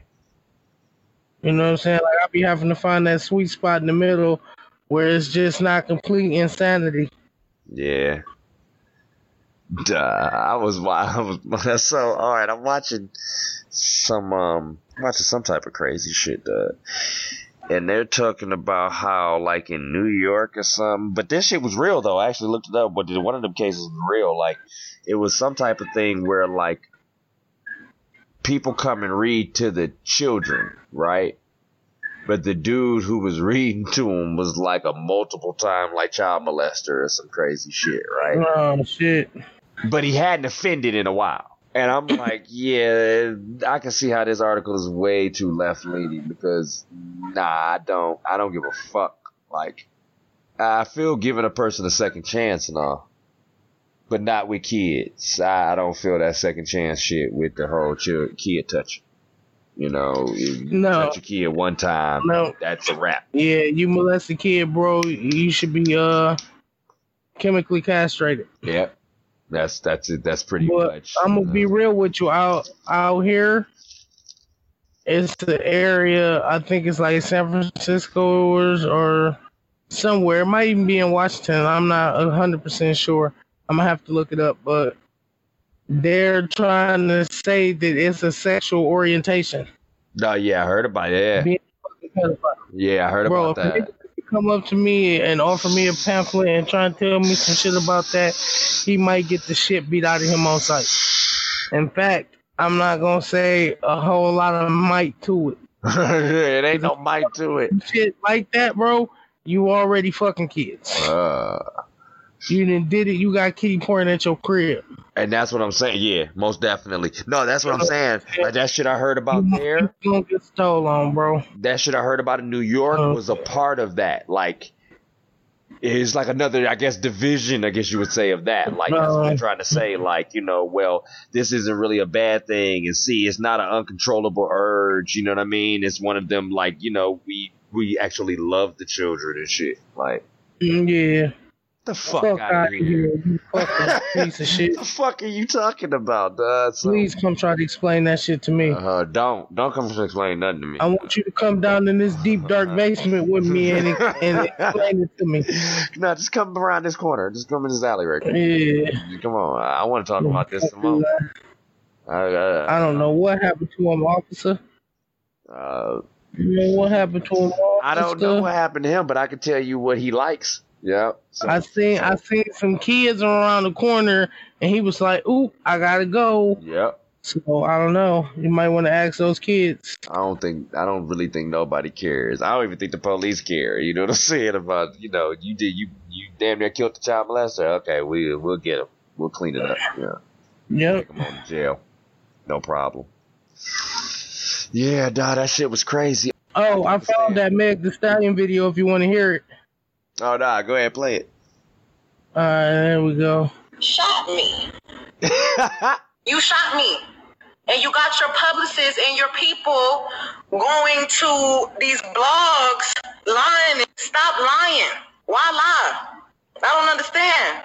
You know what I'm saying? Like I be having to find that sweet spot in the middle where it's just not complete insanity. Yeah. Duh, I was, was so all right. I'm watching some, um, watching some type of crazy shit, duh. And they're talking about how, like in New York or something, but this shit was real though. I actually looked it up, but one of them cases was real. Like it was some type of thing where like people come and read to the children, right? But the dude who was reading to him was like a multiple time like child molester or some crazy shit, right? Oh shit. But he hadn't offended in a while. And I'm like, yeah, I can see how this article is way too left leaning because nah, I don't I don't give a fuck. Like I feel giving a person a second chance and all. But not with kids. I, I don't feel that second chance shit with the whole child, kid touch. You know, you No. touch a kid one time, No. that's a wrap. Yeah, you molest a kid, bro. You should be uh chemically castrated. Yep. That's that's it. That's pretty But much. I'm gonna be real with you out out here. It's the area. I think it's like San Francisco or, or somewhere. It might even be in Washington. I'm not hundred percent sure. I'm gonna have to look it up. But they're trying to say that it's a sexual orientation. No, yeah, I heard about it. Yeah, Being a pedophile. yeah I heard Bro, about that. come up to me and offer me a pamphlet and try and tell me some shit about that, he might get the shit beat out of him on sight. In fact, I'm not gonna say a whole lot of might to it. it ain't no might to it. Shit like that, bro. You already fucking kids. Uh, You didn't did it. You got kitty pouring at your crib. and that's what I'm saying. Yeah, most definitely. No, that's what I'm saying. Like that shit I heard about there. You gonna get stole on, bro. that shit I heard about in New York Uh. was a part of that. Like, it's like another, I guess, division, I guess you would say, of that. Like, that's what Uh. trying to say. Like, you know, well, this isn't really a bad thing. And see, it's not an uncontrollable urge. You know what I mean? It's one of them, like, you know, we we actually love the children and shit. Like, Mm, Yeah. The fuck, Fuck out out of here. here, you fucking piece of shit. What the fuck are you talking about? So, Please come try to explain that shit to me. uh, don't don't come to explain nothing to me. I want you to come down in this deep dark basement with me and, and explain it to me. no, just come around this corner. Just come in this alley right. Yeah. Come on, I want to talk about this some more. I, I, I don't know what happened to him, officer. Uh, You know what happened to him, officer? I don't know what happened to him, but I can tell you what he likes. Yeah. So, I seen I seen some kids around the corner, and he was like, "Ooh, I gotta go." Yep. So I don't know. You might want to ask those kids. I don't think I don't really think nobody cares. I don't even think the police care. You know what I'm saying about you know you did you you damn near killed the child molester. Okay, we we'll get him. We'll clean it up. Yeah. Yep. Take him on to jail. No problem. Yeah, dog, that shit was crazy. Oh, I found that Meg the Stallion video. If you want to hear it, Oh, nah, go ahead, play it. All right, there we go. Shot me. you shot me. And you got your publicists and your people going to these blogs lying. Stop lying. Why lie? I don't understand.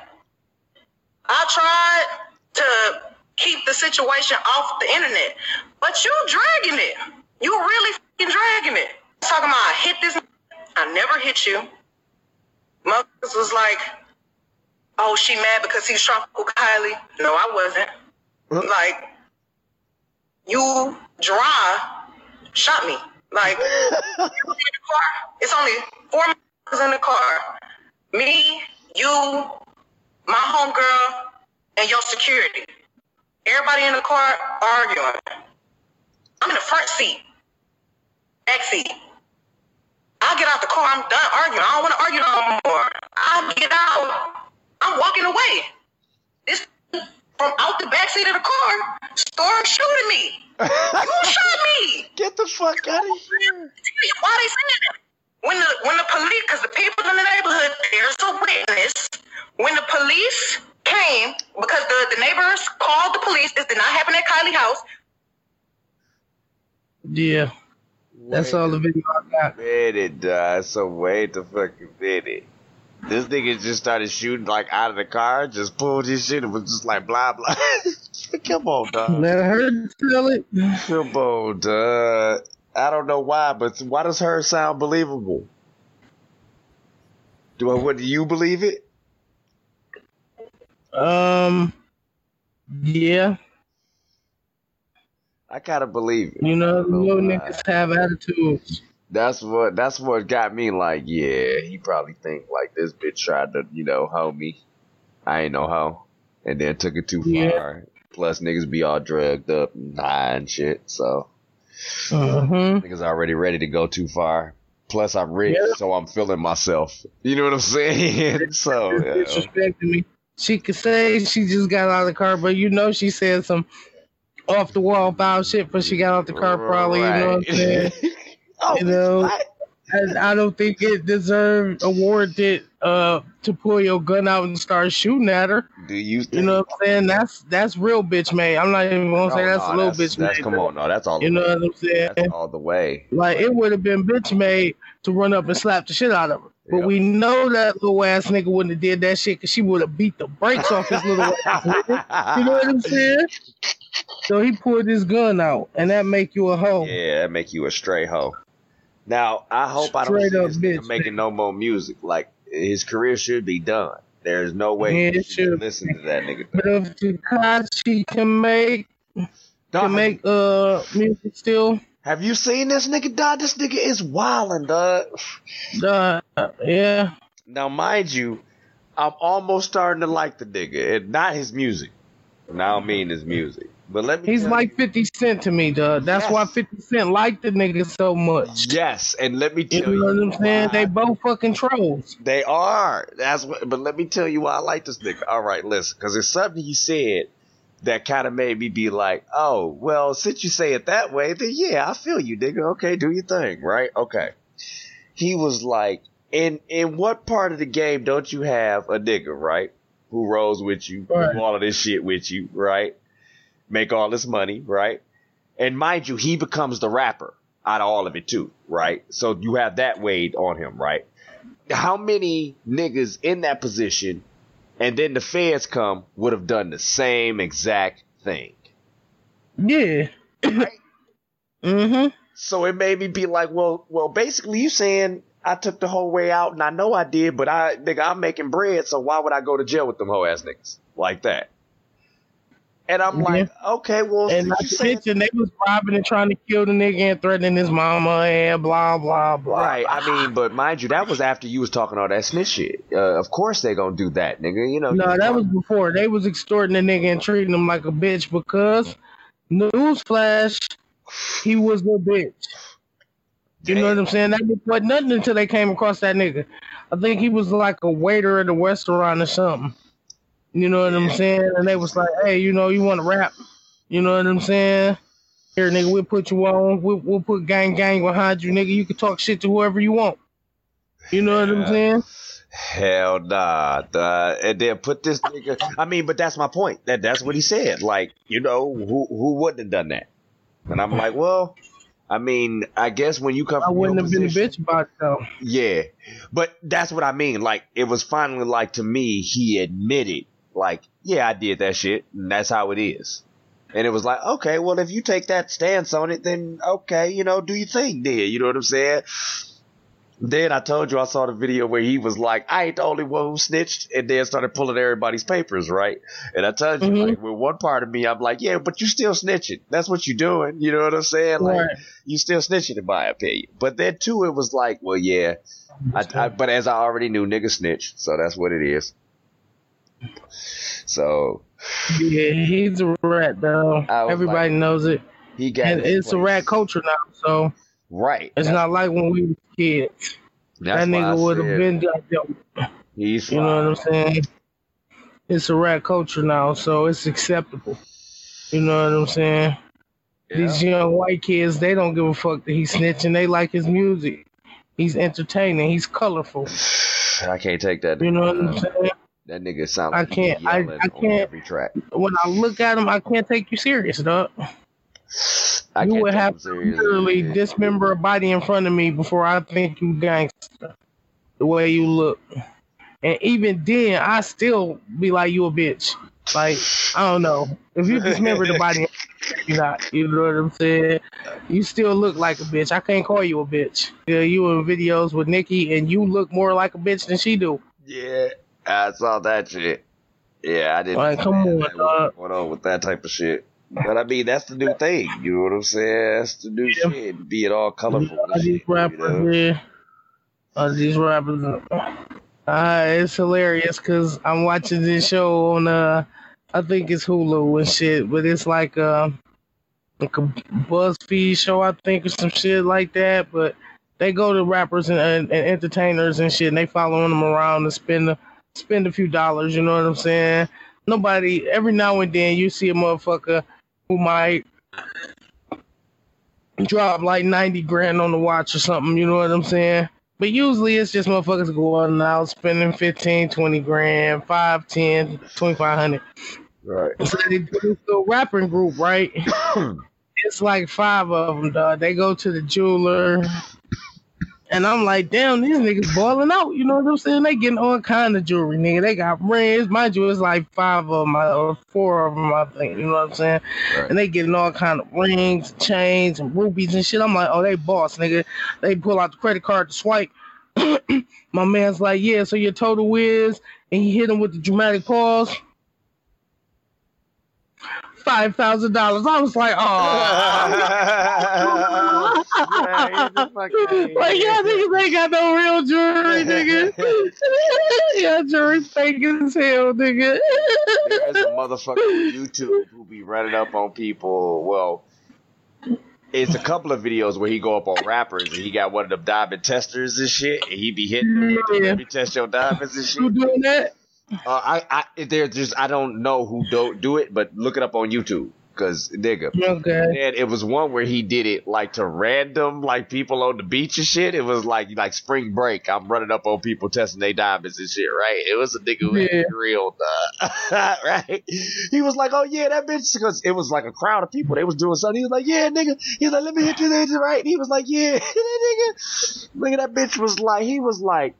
I tried to keep the situation off the internet, but you dragging it. You really fucking dragging it. Talking about I hit this. I never hit you. Motherfuckers was like, oh, she mad because he's tropical Kylie. No, I wasn't. Like, you dry shot me. Like, it's only four in the car. Me, you, my homegirl, and your security. Everybody in the car arguing. I'm in the front seat, back seat. I get out the car, I'm done arguing. I don't want to argue no more. I get out, I'm walking away. This from out the back seat of the car started shooting me. you shot me. Get the fuck out of here. Why they saying that? When the when the police, because the people in the neighborhood, there's a witness. When the police came, because the, the neighbors called the police, this did not happen at Kylie house. Yeah. That's all the video I got. Minute, dog. So wait the fucking minute. This nigga just started shooting like out of the car, just pulled his shit and was just like blah blah. Come on, dog. Let her tell it. Come on, dog. I don't know why, but why does her sound believable? Do I, what do you believe it? Um, yeah. I gotta believe it. You know, know little niggas have attitudes. That's what that's what got me like, yeah, he probably think like this bitch tried to, you know, hoe me. I ain't no hoe. And then took it too Yeah. far. Plus niggas be all drugged up and high and shit, so Uh-huh. niggas already ready to go too far. Plus I'm rich, Yeah. so I'm feeling myself. You know what I'm saying? so yeah. disrespecting me. She could say she just got out of the car, but you know she said some off the wall foul shit, but she got out the car probably. You know what I'm saying? oh, You know, what? And I don't think it deserved awarded uh to pull your gun out and start shooting at her. do you think You know what I'm saying? That's that's real bitch made. I'm not even gonna say Oh, that's no, a little that's- bitch that's, made. Come on, no, that's all the You know way. what I'm saying? That's all the way. Like it would have been bitch made to run up and slap the shit out of her. But Yeah. we know that little ass nigga wouldn't have did that shit because she would have beat the brakes off his little ass nigga. You know what I'm saying? So he pulled his gun out, and that make you a hoe. Yeah, that make you a stray hoe. Now, I hope I don't see up this nigga bitch, making no more music. Like his career should be done. There's no way Yeah, you should listen to that nigga. But if Tekashi can make Dog, can make uh music still, have you seen this nigga? Dog, this nigga is wildin', dog. uh, yeah, Now, mind you, I'm almost starting to like the nigga, and not his music. And I don't mean his music, but let me. he's like Fifty Cent to me, dog. That's why Fifty Cent liked the nigga so much. yes, and let me tell You tell know you, what I'm saying? why. They both fucking trolls. They are. That's what. But let me tell you why I like this nigga. All right, listen, because there's something he said that kind of made me be like, oh, well, since you say it that way, then yeah, I feel you, nigga. Okay, do your thing, right? Okay. He was like, in in what part of the game don't you have a nigga, right? Who rolls with you, Right. do all of this shit with you, right? Make all this money, right? And mind you, he becomes the rapper out of all of it too, right? So you have that weighed on him, right? how many niggas in that position and then the feds come would have done the same exact thing. Yeah. mm-hmm. So it made me be like, well, well, basically you saying I took the whole way out and I know I did, but I, nigga, I'm making bread, so why would I go to jail with them hoe ass niggas like that? And I'm like, okay, well, And not to mention, they was robbing and trying to kill the nigga and threatening his mama and blah blah blah. Right. I mean, but mind you, that was after you was talking all that snitch shit. Uh, of course they gonna do that, nigga. You know. No, that was before. They was extorting the nigga and treating him like a bitch because newsflash, he was a bitch. You know what I'm saying? That was nothing until they came across that nigga. I think he was like a waiter at a restaurant or something. You know what I'm saying? And they was like, "Hey, you know, you want to rap? You know what I'm saying? Here, nigga, we'll put you on. We'll, we'll put gang gang behind you, nigga. You can talk shit to whoever you want. You know what I'm saying? Hell nah. And then put this nigga. I mean, but that's my point. That that's what he said. Like, you know, who who wouldn't have done that? And I'm like, well, I mean, I guess when you come, I wouldn't have been a bitch about though. Yeah, but that's what I mean. Like, it was finally like to me, he admitted, like, yeah, I did that shit, and that's how it is. And it was like, okay, well, if you take that stance on it, then okay, you know, do your thing, then. You know what I'm saying? Then I told you I saw the video where he was like, I ain't the only one who snitched, and then started pulling everybody's papers, right? And I told you, Mhm. like, with one part of me, I'm like, yeah, but you still snitching. That's what you're doing. You know what I'm saying? Like, Right. you still snitching in my opinion. But then too, it was like, well, yeah, I, I, but as I already knew, nigga snitch, so that's what it is. So Yeah, he's a rat though. Everybody like- knows it. he got And it's a rat culture now, so right? it's That's- not like when we were kids. that nigga would have been He's You know what. I'm saying? It's a rat culture now, so it's acceptable. You know what I'm saying? These Yeah. young white kids, they don't give a fuck that he's snitching. They like his music. He's entertaining. He's colorful. I can't take that. You know what I'm uh, saying? That nigga sounds. I like he can't- I- yelling I on can't- every track. When I look at him, I can't take you serious, dog. I you can't would take have him to seriously. literally dismember a body in front of me before I think you gangster. The way you look. And even then, I still be like, you a bitch. Like, I don't know. If you dismember the body, you not. You know what I'm saying? You still look like a bitch. I can't call you a bitch. Yeah, you in videos with Nikki, and you look more like a bitch than she do. Yeah, I saw that shit. Yeah, I didn't. Like, come on, that, dog. what's going on with that type of shit? But I mean, that's the new thing. You know what I'm saying? That's the new Yeah. shit. Be it all colorful. And these shit, you rappers know? here. All these rappers. Uh, it's hilarious because I'm watching this show on uh, I think it's Hulu and shit, but it's like uh, like a BuzzFeed show, I think, or some shit like that. But they go to rappers and, and, and entertainers and shit, and they following them around and spend a, spend a few dollars. You know what I'm saying? Nobody. Every now and then you see a motherfucker who might drop like 90 grand on the watch or something, you know what I'm saying? But usually it's just motherfuckers going out spending 15, 20 grand, 5, 10, 2500. Right. So they do rapping group, right? it's like five of them, dog. They go to the jeweler. And I'm like, damn, these niggas balling out. You know what I'm saying? They getting all kind of jewelry, nigga. They got rings. Mind you, it's like five of them, uh, or four of them, I think. You know what I'm saying? Right. And they getting all kind of rings, chains, and rubies and shit. I'm like, oh, they boss, nigga. They pull out the credit card to swipe. My man's like, yeah, so your total is, and he hit him with the dramatic pause. Five thousand dollars. I was like, oh. Yeah, he's fucking- like, yeah, niggas ain't got no real jewelry, nigga. yeah, jewelry fake as hell, nigga. There's a motherfucker on YouTube who be running up on people. Well, it's a couple of videos where he go up on rappers and he got one of them diamond testers and shit, and he be hitting them. with it, Yeah. Let me test your diamonds and Who shit. doing that? Uh, I, I, there's just I don't know who don't do it, but look it up on YouTube, cause nigga. Okay. And it was one where he did it like to random like people on the beach and shit. It was like like spring break. I'm running up on people testing their diamonds and shit, right? It was a nigga who Yeah. grilled, uh, right? He was like, "Oh yeah, that bitch," because it was like a crowd of people. They was doing something. He was like, "Yeah, nigga." He was like, "Let me hit you there, right?" And he was like, "Yeah, nigga." Nigga, that bitch was like, he was like,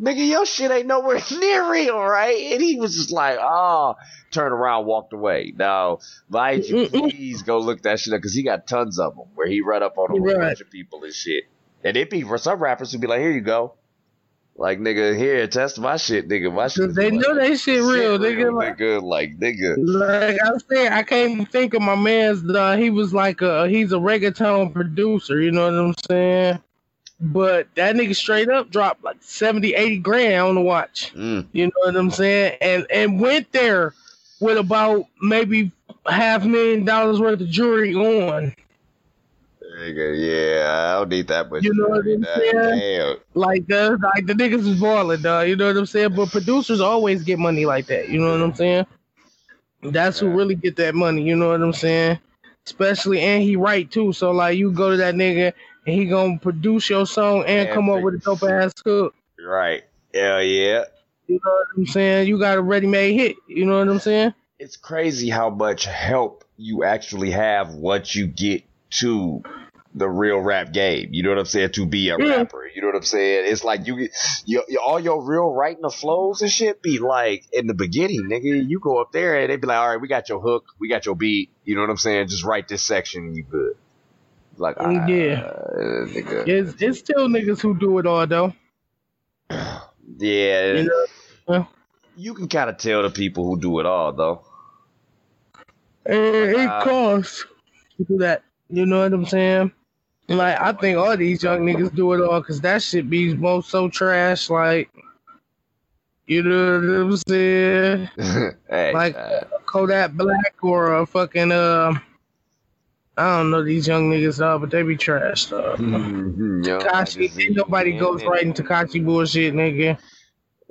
"Nigga, your shit ain't nowhere near real, right?" And he was just like, "Oh." Turned around, walked away. Now, mind you, please go look that shit up because he got tons of them where he run up on a whole Right. bunch of people and shit. And it be for some rappers who be like, "Here you go." Like nigga, here, test my shit, nigga. My shit. They know they shit real, nigga. Like, nigga. Like nigga. like I said, I can't even think of my man's. Uh, he was like a he's a reggaeton producer. You know what I'm saying? But that nigga straight up dropped like 70, 80 grand on the watch. Mm. You know what I'm saying? And and went there with about maybe half million dollars worth of jewelry on. Nigga, yeah, I don't need that much. You know what I'm saying? Damn. Like the like the niggas is balling, dog. You know what I'm saying? But producers always get money like that. You know what I'm saying? That's who really get that money. You know what I'm saying? Especially and he write too. So like you go to that nigga and he gonna produce your song and And come up with a dope ass hook. Right. Hell yeah. You know what I'm saying? You got a ready made hit. You know what I'm saying? It's crazy how much help you actually have once you get to the real rap game. You know what I'm saying? To be a Yeah. rapper. You know what I'm saying? It's like you get your, your all your real writing the flows and shit be like in the beginning, nigga. You go up there and they be like, all right, we got your hook, we got your beat. You know what I'm saying? Just write this section and you good. Like, Mm, yeah. uh. It's it's still niggas who do it all though. Yeah, You know? You can kind of tell the people who do it all though. it, it Uh, costs to do that. You know what I'm saying? Like I think all these young niggas do it all because that shit be most so trash. Like, you know what I'm saying? hey, Like- uh, Kodak Black or a fucking uh, I don't know these young niggas dog, but they be trash mhm, yo, Tekashi, nobody goes man. right into Tekashi bullshit, nigga.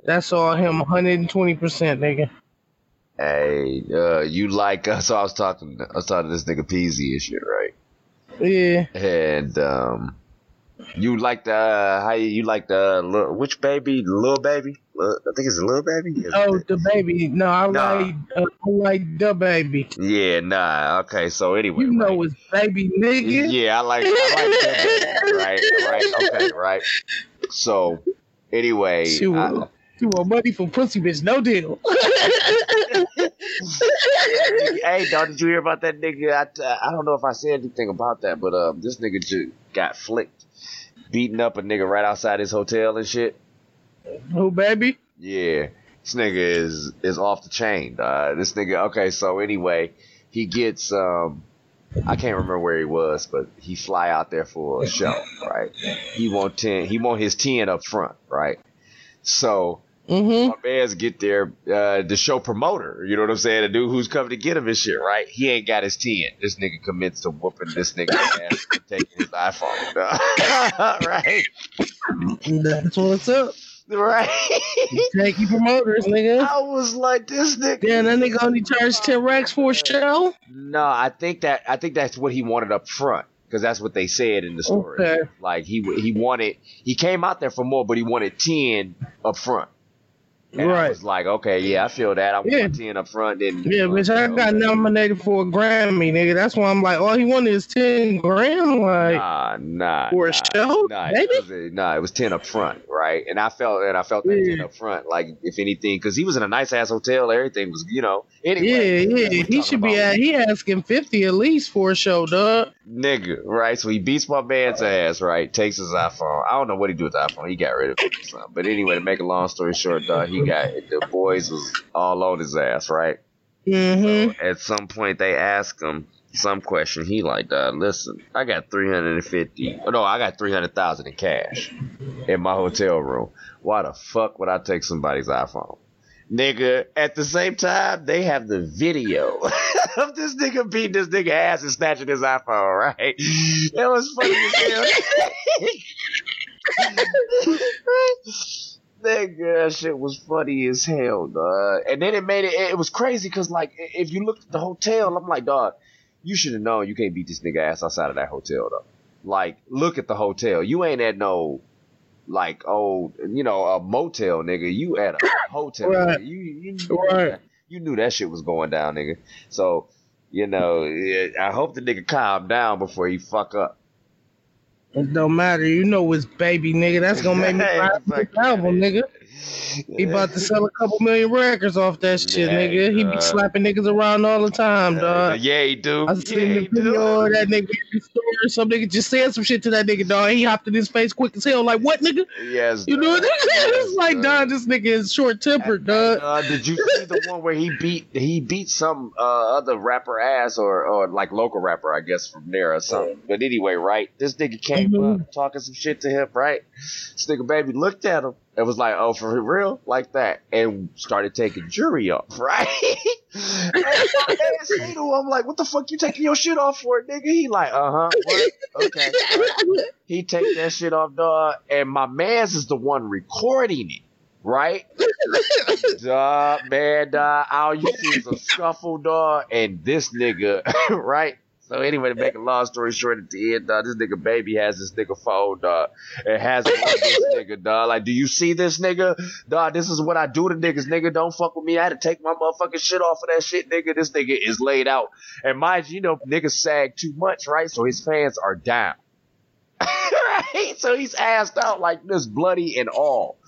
That's all him, 120 percent, nigga. Hey, uh, you like uh, so I was talking I was talking to this nigga Peasy and shit, right? Yeah, And um you like the uh, how you, you like the little, which baby, the little baby? Lil- I think it's a little baby. Oh it? the baby. No, I Nah. like uh, I like the baby. yeah, nah. Okay, so anyway, You know right. it's baby, nigga. Yeah, I like I like that baby, right, right, okay, right. So anyway, She I- want, she want money from pussy, bitch. No deal. hey, dog, did you hear about that nigga? I, I don't know if I said anything about that, but um, this nigga just got flicked, beating up a nigga right outside his hotel and shit. Who baby? Yeah, this nigga is is off the chain. Uh, this nigga. Okay, so anyway, he gets um, I can't remember where he was, but he fly out there for a show, right? He want ten. He want his ten up front, right? So Mm-hmm. my man's get there, uh, the show promoter, you know what I'm saying? The dude who's coming to get him and shit, right? He ain't got his 10. This nigga commits to whooping this nigga ass and taking his iPhone. right? That's what's up. Right? Janky promoters, nigga. I was like, this nigga. Damn, that nigga only charged 10 racks for a show? No, I think that, I think that's what he wanted up front. Cause that's what they said in the story. Okay. Like he, he wanted, he came out there for more, but he wanted 10 up front. And I Right. was like, okay, yeah, I feel that. I want Yeah. 10 up front. Then Yeah, bitch, I got nominated for a Grammy, nigga. That's why I'm like, all he wanted is 10 grand, like, Nah, nah. for a nah, show, Nah, baby? it was, nah, it was ten up front, right? And I felt, and I felt that Yeah. ten up front, like if anything, because he was in a nice ass hotel, everything was, you know. Anyway, Yeah, yeah. He should be at, he asking 50 at least for a show, dog. nigga, right? So he beats my man's ass, right? Takes his iPhone. I don't know what he do with the iPhone. He got rid of it or something. But anyway, to make a long story short, dog, he got the boys was all on his ass, right? Mm-hmm. At some point, they ask him some question. He like, uh, listen, I got three hundred and fifty. Oh, no, I got three hundred thousand in cash in my hotel room. Why the fuck would I take somebody's iPhone? Nigga, at the same time, they have the video of this nigga beating this nigga ass and snatching his iPhone, right? That was funny as hell. Nigga, that shit was funny as hell, dog. And then it made it, it was crazy because, like, if you look at the hotel, I'm like, dog, you should have known you can't beat this nigga ass outside of that hotel, though. Like, look at the hotel. You ain't at no, like, oh, you know, a motel, nigga. You at a hotel. Right. You, you, you, Right. you knew that shit was going down, nigga. So, you know, I hope the nigga calm down before he fuck up. It don't matter. You know it's baby, nigga. That's gonna make me buy this album, nigga. He about to sell a couple million records off that shit, Yeah, nigga. He be slapping niggas around all the time, Uh, dog. yeah, he do. I seen yeah, the video of that nigga in store. Some nigga just said some shit to that nigga, dog. He hopped in his face quick as hell, like, what, nigga? Yes, You know, it's like, dog, this nigga is short tempered, dog. Uh, did you see the one where he beat he beat some uh, other rapper ass or or like local rapper I guess from there or something? But anyway, right? This nigga came Mhm. up talking some shit to him, right? This nigga baby looked at him and was like, "Oh, for real?" Like that, and started taking jury off, right? and say to him like, "What the fuck you taking your shit off for, nigga?" He like, "Uh huh, okay." right." He take that shit off, dog, and my man's is the one recording it, right? dog, man, dog, all you see is a scuffle, dog, and this nigga, right, so anyway, to make a long story short, at the end, dog, this nigga baby has this nigga phone, uh, dog. It has this nigga, dog. Like, do you see this nigga, dog? This is what I do to niggas, nigga. Don't fuck with me. I had to take my motherfucking shit off of that shit, nigga. This nigga is laid out, and mind you, you know, niggas sag too much, right? So his fans are down, right? So he's assed out like this, bloody and all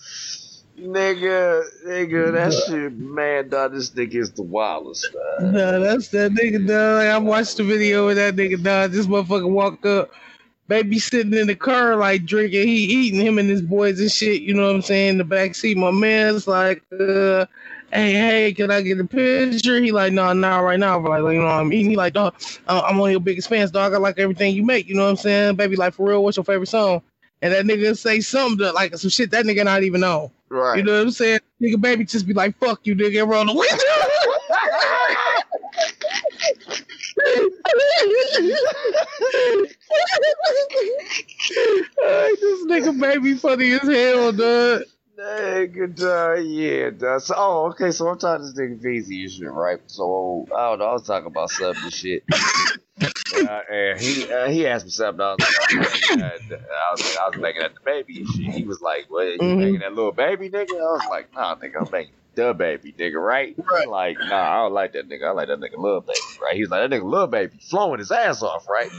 nigga, nigga, that shit, man, dog, this nigga is the wildest. Nah, that's that nigga, dog. I watched the video of that nigga, dog. This motherfucker walk up, baby sitting in the car, like drinking, he eating him and his boys and shit, you know what I'm saying? In the back seat, my man's like, uh, hey, hey, can I get a picture? He like, no, nah, nah, right now. But like, you know what I'm? He like, dog, I'm one of your biggest fans, dog. I like everything you make, you know what I'm saying? Baby, like, for real, what's your favorite song? And that nigga say something to, like some shit that nigga not even know. Right. You know what I'm saying? Nigga, baby, just be like, fuck you, nigga, and run away. this nigga baby funny as hell, dude. Nigga, uh, yeah, duh. Oh, okay, so I'm talking this nigga Veezy and shit, right? So, I don't know, I was talking about something shit uh, he uh, he asked me something. I was, like, I, was, I was making that the baby. He was like, "What? You mm-hmm. making that little baby nigga?" I was like, "Nah, nigga, I'm making the baby nigga, right?" right. Like, nah, I don't like that nigga. I like that nigga little baby, right? He's like, "That nigga little baby, flowing his ass off, right?"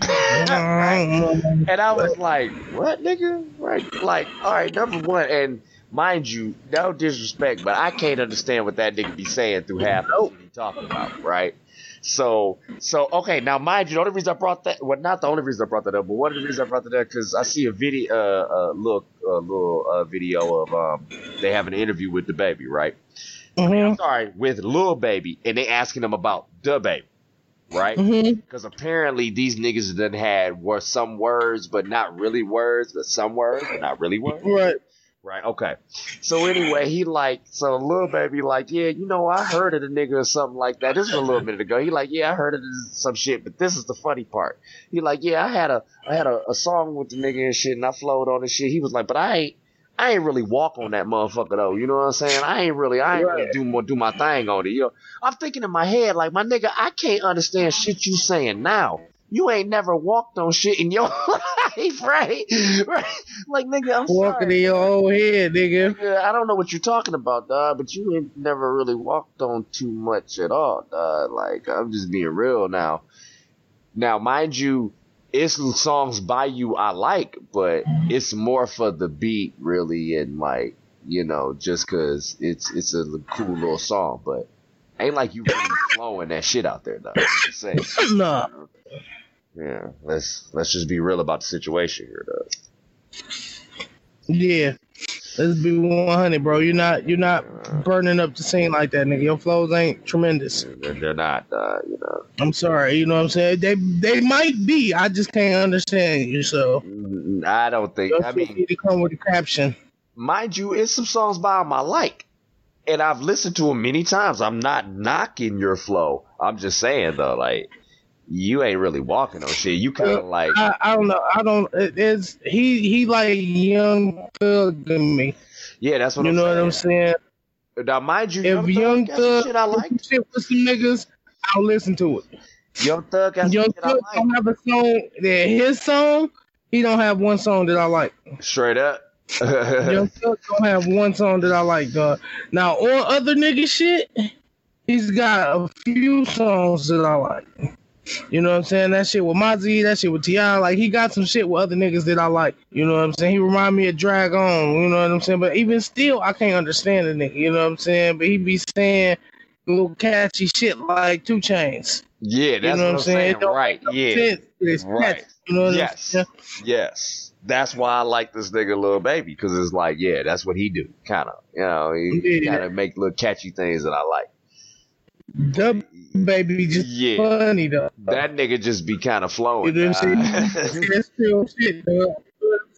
right? Mm-hmm. and I was like, "What, nigga? Right? Like, all right, number one, and mind you, no disrespect, but I can't understand what that nigga be saying through half of what he talking about, right?" So, so okay. Now, mind you, the only reason I brought that, well, not the only reason I brought that up, but one of the reasons I brought that up because I see a video, uh, uh, look, a uh, little uh, video of um, they have an interview with the baby, right? Mm-hmm. I am sorry, with little baby, and they asking them about the baby, right? Because mm-hmm. apparently these niggas then had were some words, but not really words, but some words, but not really words, right? Right. Okay. So anyway, he like so little baby like yeah you know I heard of the nigga or something like that. This was a little minute ago. He like yeah I heard of this, some shit, but this is the funny part. He like yeah I had a I had a, a song with the nigga and shit and I flowed on and shit. He was like but I ain't I ain't really walk on that motherfucker though. You know what I'm saying? I ain't really, I ain't right. really do more, do my thing on it. You know, I'm thinking in my head like, my nigga, I can't understand shit you saying now you ain't never walked on shit in your life, right? Right? Like, nigga, I'm walking sorry. in your own head, nigga. I don't know what you're talking about, dog, but you ain't never really walked on too much at all, dog. Like, I'm just being real now. Now, mind you, it's songs by you I like, but it's more for the beat, really, and like, you know, just cause it's it's a cool little song, but ain't like you really flowing that shit out there, though. Nah yeah, let's let's just be real about the situation here, though. Yeah, let's be one hundred, bro. You're not you're not burning up the scene like that, nigga. Your flows ain't tremendous. They're, not, uh, you know. I'm sorry, you know what I'm saying. They they might be. I just can't understand you, so. Mm, I don't think. I mean, need to come with a caption. Mind you, it's some songs by my like, and I've listened to them many times. I'm not knocking your flow. I'm just saying though, like you ain't really walking on shit. You kind of uh, like I, I, don't know. I don't. It's he he like young thug to me. Yeah, that's what you I'm know saying. what I'm saying. Now, mind you, if Young Thug, thug shit I like shit with some niggas, I'll listen to it. Young Thug, Young Thug like. don't have a song that his song. He don't have one song that I like. Straight up. Young Thug don't have one song that I like, dog. Now, all other nigga shit, he's got a few songs that I like. You know what I'm saying? That shit with Mozzy, that shit with T.I. Like he got some shit with other niggas that I like. You know what I'm saying? He remind me of Drag On, you know what I'm saying? But even still, I can't understand the nigga, you know what I'm saying? But he be saying little catchy shit like 2 Chainz. Yeah, that's you know what, what I'm saying. saying. Right. Yeah. right. You know yes. Yes. That's why I like this nigga little baby because it's like, yeah, that's what he do, kind of. You know, he yeah. kind of make little catchy things that I like. Dub baby just yeah. funny though. That nigga just be kind of flowing. You know what I'm saying? shit, dog.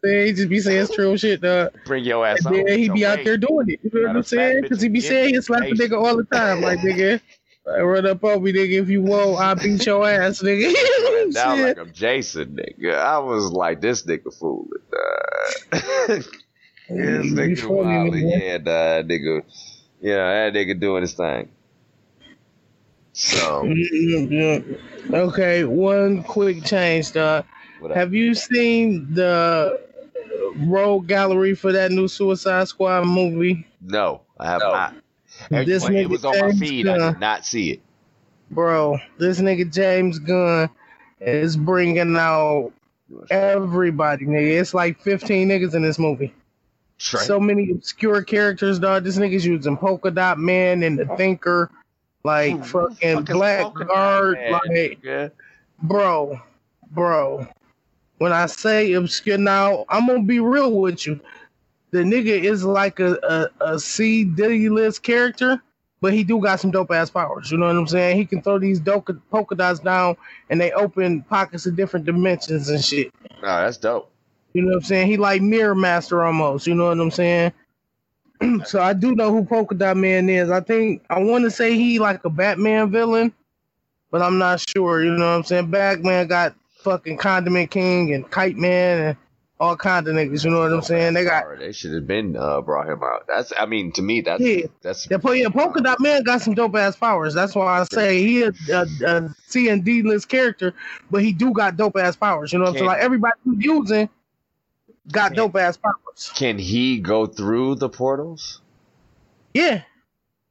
He just be saying true shit, dog. Bring your ass on. Yeah, he be out there doing it. You know what I'm saying? Because he be saying he's a nigga all the time, like nigga. Like, run up on me, nigga. If you won't, I'll beat your ass, nigga. down like I'm Jason, nigga. I was like, this nigga fooling. Uh, this nigga wilding. Yeah, nigga. Yeah, that nigga doing his thing. So Mm-hmm. Okay, one quick change, dog. Have you seen the road gallery for that new Suicide Squad movie? no, I have No. not. And This when it was on my James feed. I did not see it. Bro, this nigga James Gunn is bringing out everybody, nigga. It's like 15 niggas in this movie. Straight. So many obscure characters, dog. This nigga's using Polka Dot Man and the Thinker, like Who fucking the fuck is Blackguard, like bro, bro. When I say obscure, now I'm gonna be real with you. The nigga is like a a, a C Diddy list character, but he do got some dope ass powers. You know what I'm saying? He can throw these dope polka dots down, and they open pockets of different dimensions and shit. Oh, that's dope. You know what I'm saying? He like Mirror Master almost. You know what I'm saying? so I do know who Polka Dot Man is. I think I want to say he like a Batman villain, but I'm not sure. You know what I'm saying? Batman got fucking Condiment King and Kite Man and all kinds of niggas. You know what I'm saying? They got They should have been uh, brought him out. That's. I mean, to me, that's Yeah. that's yeah, po- yeah, Polka Dot Man got some dope ass powers. That's why I say he is a, a C and D list character, but he do got dope ass powers. You know what I'm saying? Like everybody who's using got Can- dope ass powers. Can he go through the portals? Yeah.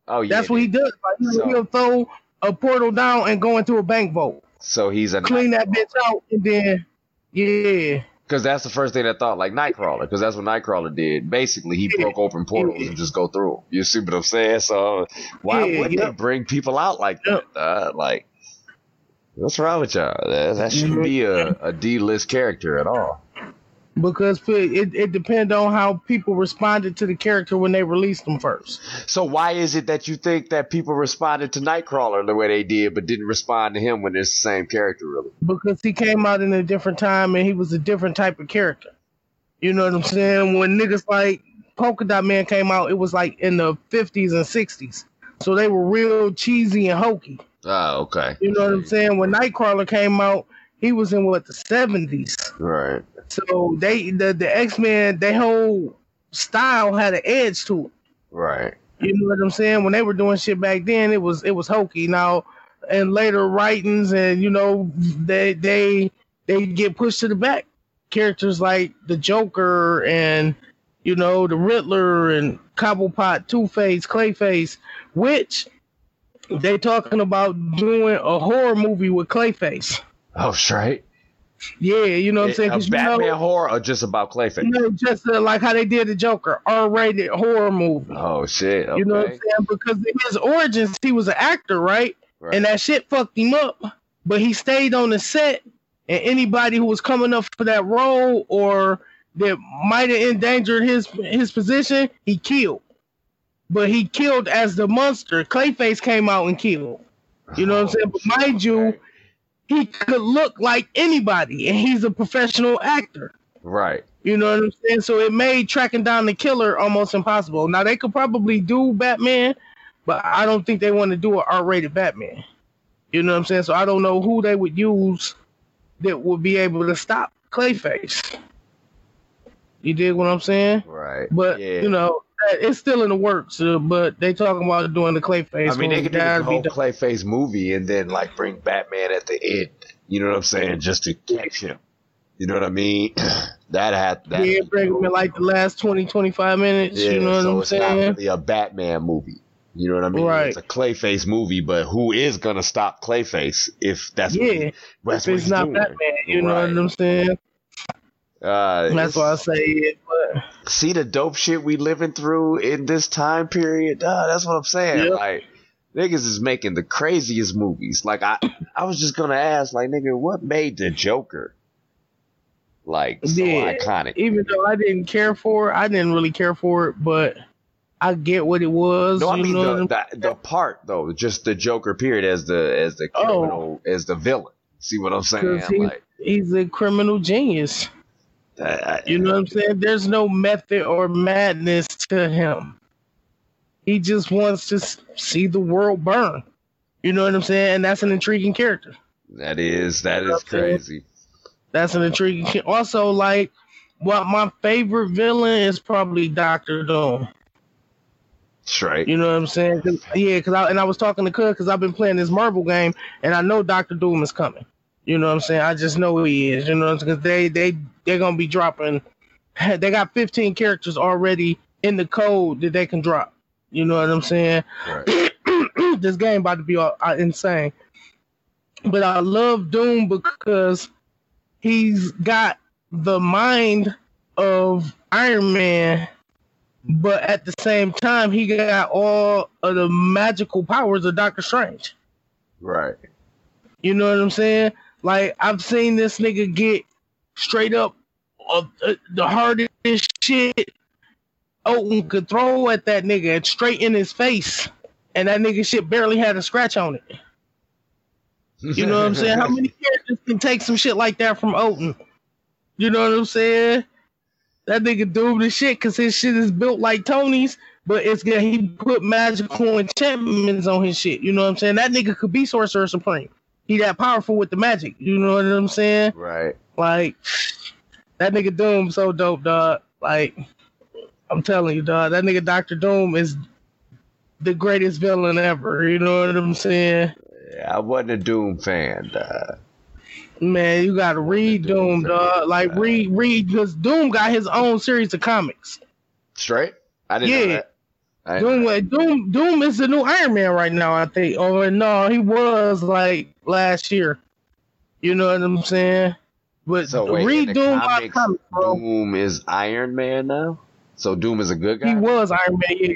Oh yeah. That's what he does. Like, he'll, So- he'll throw a portal down and go into a bank vault, So he's a clean that bitch out, and then yeah, Because that's the first thing I thought, like Nightcrawler, because that's what Nightcrawler did. Basically, he Yeah. broke open portals Yeah. and just go through. You see what I'm saying? So why Yeah, would they bring people out like that? Uh, like, what's wrong with y'all? That, that shouldn't be a, a D-list character at all. Because it it depends on how people responded to the character when they released them first. So why is it that you think that people responded to Nightcrawler the way they did, but didn't respond to him when it's the same character, really? Because he came out in a different time and he was a different type of character. You know what I'm saying? When niggas like Polka Dot Man came out, it was like in the 50s and 60s, so they were real cheesy and hokey. Oh, okay. You know what I'm saying? When Nightcrawler came out, he was in what the 70s. Right. So they the, the X Men, their whole style had an edge to it. Right. You know what I'm saying? When they were doing shit back then, it was it was hokey. Now and later writings and you know they they they get pushed to the back. Characters like the Joker and you know the Riddler and Cobblepot, Two Face, Clayface, which they talking about doing a horror movie with Clayface. Oh, straight. Yeah, you know what I'm saying? a 'Cause you Batman know, horror or just about Clayface? You know, just uh, like how they did the Joker, R-rated horror movie. Oh shit. Okay. You know what I'm saying? Because in his origins, he was an actor, right? Right. And that shit fucked him up. But he stayed on the set, and anybody who was coming up for that role or that might have endangered his his position, he killed. But he killed as the monster. Clayface came out and killed. You know what I'm saying? But mind you. He could look like anybody, and he's a professional actor. Right. You know what I'm saying? So it made tracking down the killer almost impossible. Now they could probably do Batman, but I don't think they want to do an R-rated Batman. You know what I'm saying? So I don't know who they would use that would be able to stop Clayface. You dig what I'm saying? Right. But yeah. you know, it's still in the works. Uh, but they talking about doing the Clayface. I mean, they could do the whole. Clayface movie and then like bring Batman at the end. You know what I'm saying? Just to catch him. You know what I mean? that had that. yeah, bring them in like the last 20, 25 minutes. Yeah, you know what so I'm saying? it's not really a Batman movie. You know what I mean? Right. It's a Clayface movie, but who is gonna stop Clayface if that's what, Yeah, he- that's if what it's not doing? Batman, you know what I'm saying? Uh, That's why I say it. But see the dope shit we living through in this time period. Uh, that's what I'm saying. Yep. Like niggas is making the craziest movies. Like I, I was just gonna ask, like nigga, what made the Joker like so Yeah. iconic? even though I didn't care for it, I didn't really care for it, but I get what it was. No, I you mean know the, the the part though, just the Joker period as the as the Oh. criminal as the villain. See what I'm saying? he- Like he's a criminal genius. I- You know what I'm saying? There's no method or madness to him. He just wants to see the world burn. You know what I'm saying? And that's an intriguing character. that is that is crazy. That's an intriguing. Also, like, what my favorite villain is probably Doctor Doom. Straight. You know what I'm saying? 'Cause- yeah, because I and I was talking to Cuz because I've been playing this Marvel game and I know Doctor Doom is coming. You know what I'm saying? I just know he is. You know, what I'm saying because they they they're gonna be dropping. They got 15 characters already in the code that they can drop. You know what I'm saying? Right. this game about to be all, uh, insane. But I love Doom because he's got the mind of Iron Man, but at the same time he got all of the magical powers of Doctor Strange. Right. You know what I'm saying? Like I've seen this nigga get straight up uh, uh, the hardest shit Odin could throw at that nigga and straight in his face, and that nigga shit barely had a scratch on it. You know what I'm saying? How many characters can take some shit like that from Odin? You know what I'm saying? That nigga doomed the shit because his shit is built like Tony's, but it's good. He put magical enchantments on his shit. You know what I'm saying? That nigga could be Sorcerer Supreme. He that powerful with the magic. You know what I'm saying? Right. Like that nigga Doom so dope, dog. Like I'm telling you, dog. That nigga Doctor Doom is the greatest villain ever. You know what I'm saying? Yeah, I wasn't a Doom fan. Uh, Man, you gotta read Doom, Doom, dog. Like read, read, because Doom got his own series of comics. straight? I didn't Yeah. I didn't know Doom, Doom, Doom is the new Iron Man right now. I think. Or no, he was like last year. You know what I'm saying? But So wait, read Doom by comics, comics, bro. Doom is Iron Man now. So Doom is a good guy. He was Iron Man. Yeah.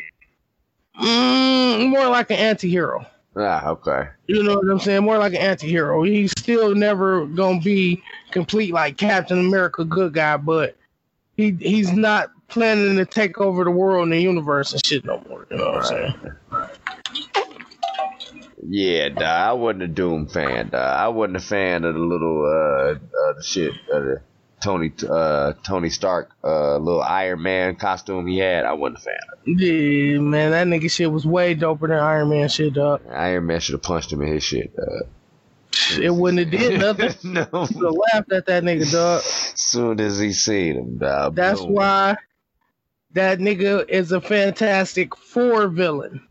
Mm, more like an anti-hero. Ah, okay. You know what I'm saying? More like an anti-hero. He's still never gonna be complete like Captain America, good guy, but he he's not planning to take over the world and the universe and shit no more. You know what I'm saying? Yeah, I wasn't a Doom fan. I wasn't a fan of the little uh, uh the shit, uh, the Tony uh Tony Stark uh little Iron Man costume he had. I wasn't a fan. of Yeah, man, that nigga shit was way doper than Iron Man shit, dog. Iron Man should have punched him in his shit. Uh, It wouldn't have did nothing. no. Should have laughed at that nigga, dog. Soon as he seen him, That's boom. why that nigga is a fantastic four villain.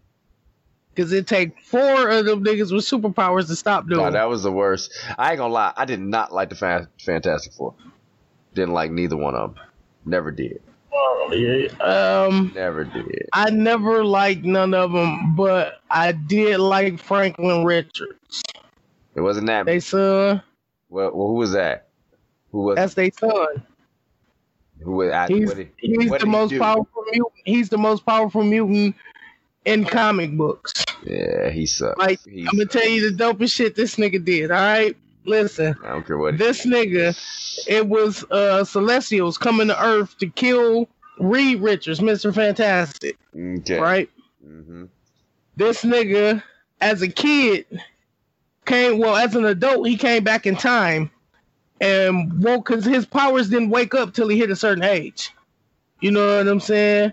Cause it take four of them niggas with superpowers to stop doing. Nah, that was the worst. I ain't gonna lie. I did not like the Fan- Fantastic Four. Didn't like neither one of them. Never did. Um, Never did. I never liked none of them, but I did like Franklin Richards. It wasn't that. They son, well, well, who was that? Who was? that's they son. Who was? I, He's did- he's the most do? powerful mutant. He's the most powerful mutant in comic books. Yeah, he sucks. Like, He I'm gonna sucks. tell you the dopest shit this nigga did. All right, listen. I don't care what. This nigga, it was uh Celestials coming to Earth to kill Reed Richards, Mister Fantastic. okay. Right. hmm This nigga, as a kid, came well as an adult. He came back in time and woke because his powers didn't wake up till he hit a certain age. You know what I'm saying?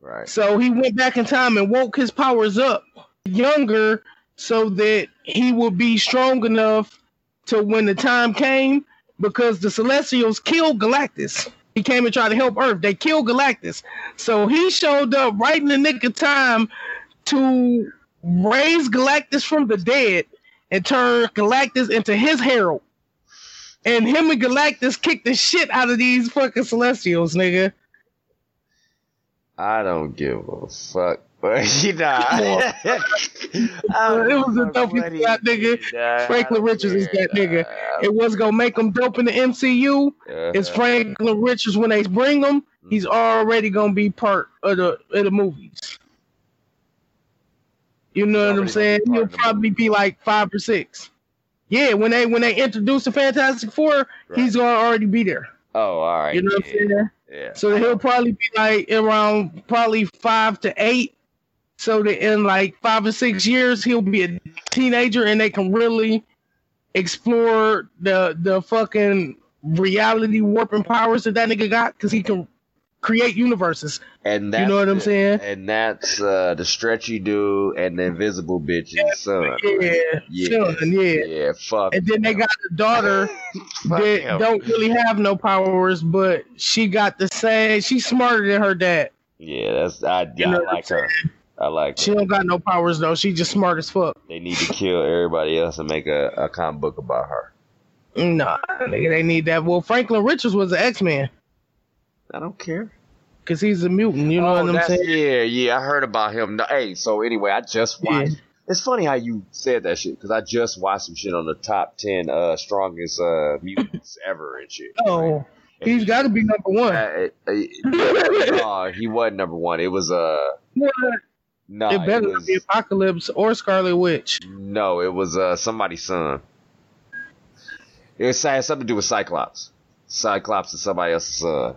Right. So he went back in time and woke his powers up younger so that he would be strong enough to when the time came because the Celestials killed Galactus. He came and tried to help Earth. They killed Galactus. So he showed up right in the nick of time to raise Galactus from the dead and turn Galactus into his herald. And him and Galactus kicked the shit out of these fucking Celestials, nigga. I don't give a fuck. But you know, I It was the dopest that nigga. Franklin Richards is that nigga. It was gonna make him dope in the MCU. It's Franklin Richards when they bring him. He's mm-hmm. already gonna be part of the of the movies. You know what I'm saying? gonna be part He'll probably be like five or six. Yeah, when they when they introduce the Fantastic Four, he's gonna already be there. Oh, all right. You know what I'm saying? Yeah. So he'll probably be like around probably five to eight. So that in like five or six years he'll be a teenager and they can really explore the the fucking reality warping powers that that nigga got because he can create universes. And that's You know what I'm saying? And that's uh, the stretchy dude and the invisible bitch's son. Yeah, Yeah. son, yeah. Yeah, fuck. And then they got a daughter that don't really have no powers, but she got the same. She's smarter than her dad. Yeah, that's I, You I like her. I like. She don't got no powers though. She just smart as fuck. They need to kill everybody else and make a, a comic book about her. Nah, nigga, they need that. Well, Franklin Richards was an X Man I don't care. Because he's a mutant. You know oh, what I'm saying? yeah, yeah. I heard about him. No, hey, so anyway, I just watched. Yeah. It's funny how you said that shit because I just watched some shit on the top ten uh, strongest uh, mutants ever and shit. Oh, he's got to be number one. Uh, uh, uh, no, he wasn't number one. It was uh What? no, it it, better not was be Apocalypse or Scarlet Witch. no, it was uh somebody's son. It had something to do with Cyclops. Cyclops is somebody else's son.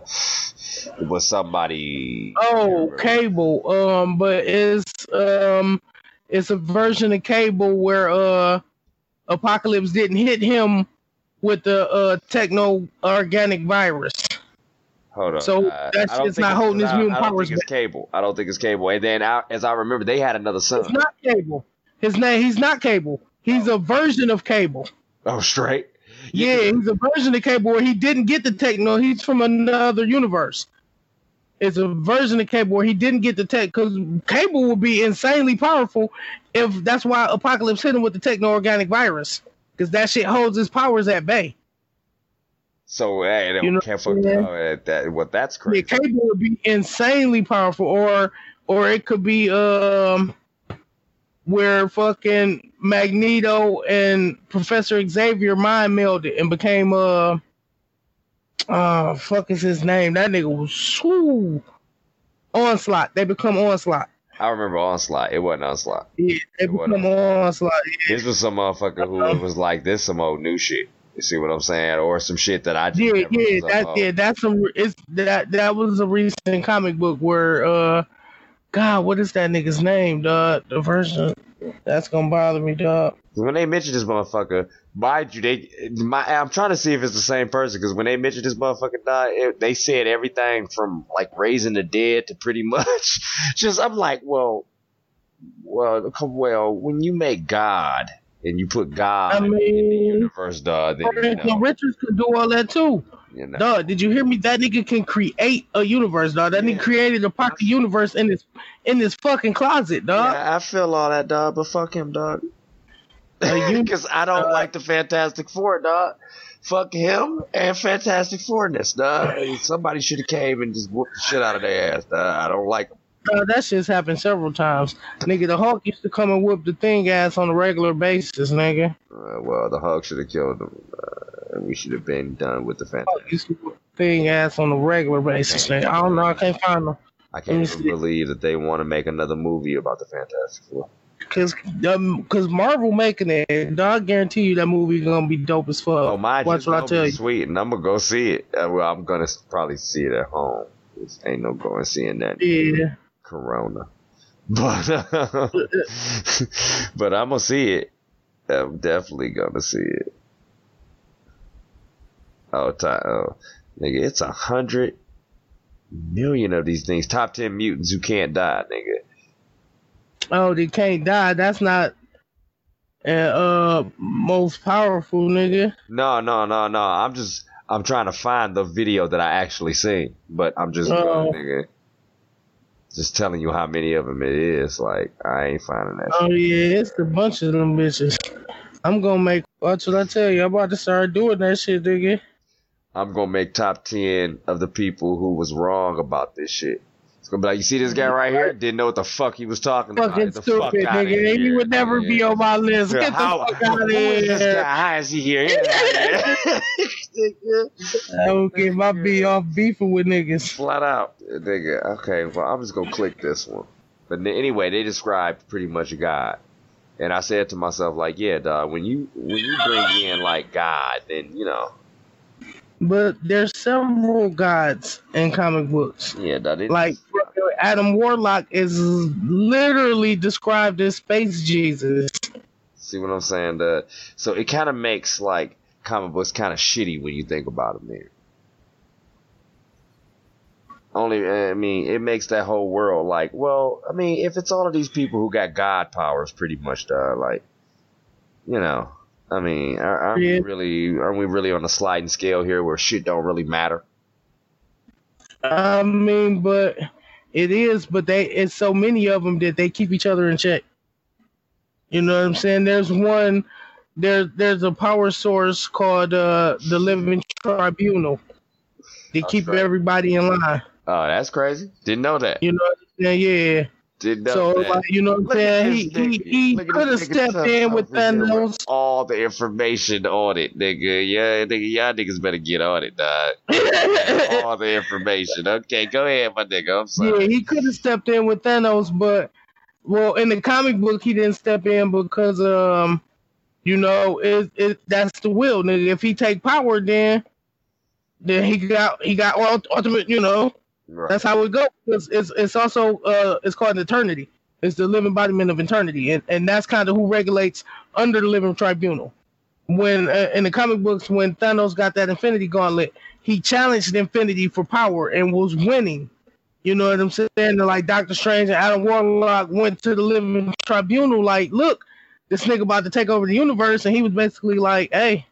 Was somebody. Oh, Cable. Um, but it's um, it's a version of Cable where uh, Apocalypse didn't hit him with the uh techno organic virus. Hold on. So that's it's don't shit's think not holding his mutant I don't powers think it's Cable. I don't think it's Cable. And then I, as I remember, they had another son. It's not Cable. His name. He's not Cable. He's a version of Cable. Oh, straight. Yeah, he's a version of Cable where he didn't get the techno. He's from another universe. It's a version of Cable where he didn't get the tech because Cable would be insanely powerful if that's why Apocalypse hit him with the techno organic virus because that shit holds his powers at bay. So hey, they You know can't what fuck saying? oh, that. Well, that's Yeah, crazy. Cable would be insanely powerful, or or it could be um where fucking Magneto and Professor Xavier mind melded and became uh uh fuck is his name? That nigga was whoo, onslaught. They become onslaught. I remember Onslaught. It wasn't Onslaught. Yeah, they What become onslaught. Yeah, This was some motherfucker who was like, this some old new shit. You see what I'm saying? Or some shit that I just yeah, yeah, that yeah, that's some. It's that that was a recent comic book where uh, God, what is that nigga's name? Dog, the version that's gonna bother me, dog. When they mentioned this motherfucker, mind you, they my I'm trying to see if it's the same person because when they mentioned this motherfucker died, it, they said everything from like raising the dead to pretty much just I'm like, well, well, well, when you make God and you put God I in the mean, universe, dog, then you know, Richards could do all that too. You know. Dog, did you hear me? That nigga can create a universe, dog. That Yeah. nigga created a pocket universe in this in this fucking closet, dog. Yeah, I feel all that, dog, but fuck him, dog. Because I don't uh, like the Fantastic Four, dog. Fuck him and Fantastic Fourness, dog. Somebody should have came and just whooped the shit out of their ass, dog. I don't like them. Uh, that shit's happened several times. Nigga, the Hulk used to come and whoop the thing ass on a regular basis, nigga. Uh, well, the Hulk should have killed him. Uh, we should have been done with the Fantastic. used to whoop the thing ass on a regular basis, nigga. I don't know, I can't find them. I can't even see. believe that they want to make another movie about the Fantastic Four. Cause, um, cause Marvel making it, dog. I guarantee you that movie gonna be dope as fuck. Oh, my Watch what I tell you. Sweet, and I'm gonna go see it. Uh, well, I'm gonna probably see it at home. This ain't no going seeing that. Yeah, Corona. But but I'm gonna see it. I'm definitely gonna see it. Oh, oh, nigga, it's a hundred million of these things. Top ten mutants who can't die, nigga. Oh, they can't die. That's not uh, uh most powerful, nigga. No, no, no, no. I'm just I'm trying to find the video that I actually seen, but I'm just Oh. nigga. Just telling you how many of them it is. Like I ain't finding that. Oh yeah, it's a bunch of them bitches. I'm gonna make. Watch what I tell you. I'm about to start doing that shit, nigga. I'm gonna make top ten of the people who was wrong about this shit. It's gonna be like, you see this guy right here? Didn't know what the fuck he was talking about. Fucking Get the fuck stupid, outta nigga. here. He would never be on my list. Get the How- fuck out of who is this here. How is he here? Get outta here. I don't my B off beefing with niggas. Flat out, nigga. Okay, well, I'm just gonna click this one. But anyway, they described pretty much God, and I said to myself, like, yeah, dog. When you when you bring in like God, then you know, But there's several gods in comic books. yeah, dog. It, Like Adam Warlock is literally described as space Jesus. See what I'm saying? The, so it kind of makes like comic books kind of shitty when you think about them there. Only, I mean, it makes that whole world like, well, I mean, if it's all of these people who got God powers, pretty much, uh, like, you know, I mean, are, aren't Yeah. we really, aren't we really on a sliding scale here where shit don't really matter? I mean, but It is, but they it's so many of them that they keep each other in check. You know what I'm saying? There's one there there's a power source called uh the Living Tribunal. They That's keep right. everybody in line. Oh, that's crazy. Didn't know that. You know what I'm saying? Yeah. Didn't So like you know what I'm saying? He he, he could have stepped in with Thanos. All the information on it, nigga. Yeah, nigga, y'all niggas better get on it, dog. all the information. Okay, go ahead, my nigga. I'm sorry. Yeah, he could have stepped in with Thanos, but well, in the comic book, he didn't step in because um, you know, it it that's the will, nigga. If he take power, then then he got he got ult- ultimate, you know. Right. That's how it goes. It's, it's it's also uh it's called an eternity. It's the living embodiment of eternity, and and that's kind of who regulates under the living tribunal. When uh, in the comic books, when Thanos got that Infinity Gauntlet, he challenged Infinity for power and was winning. You know what I'm saying? And like Doctor Strange and Adam Warlock went to the living tribunal, like, look, this nigga about to take over the universe, and he was basically like, hey.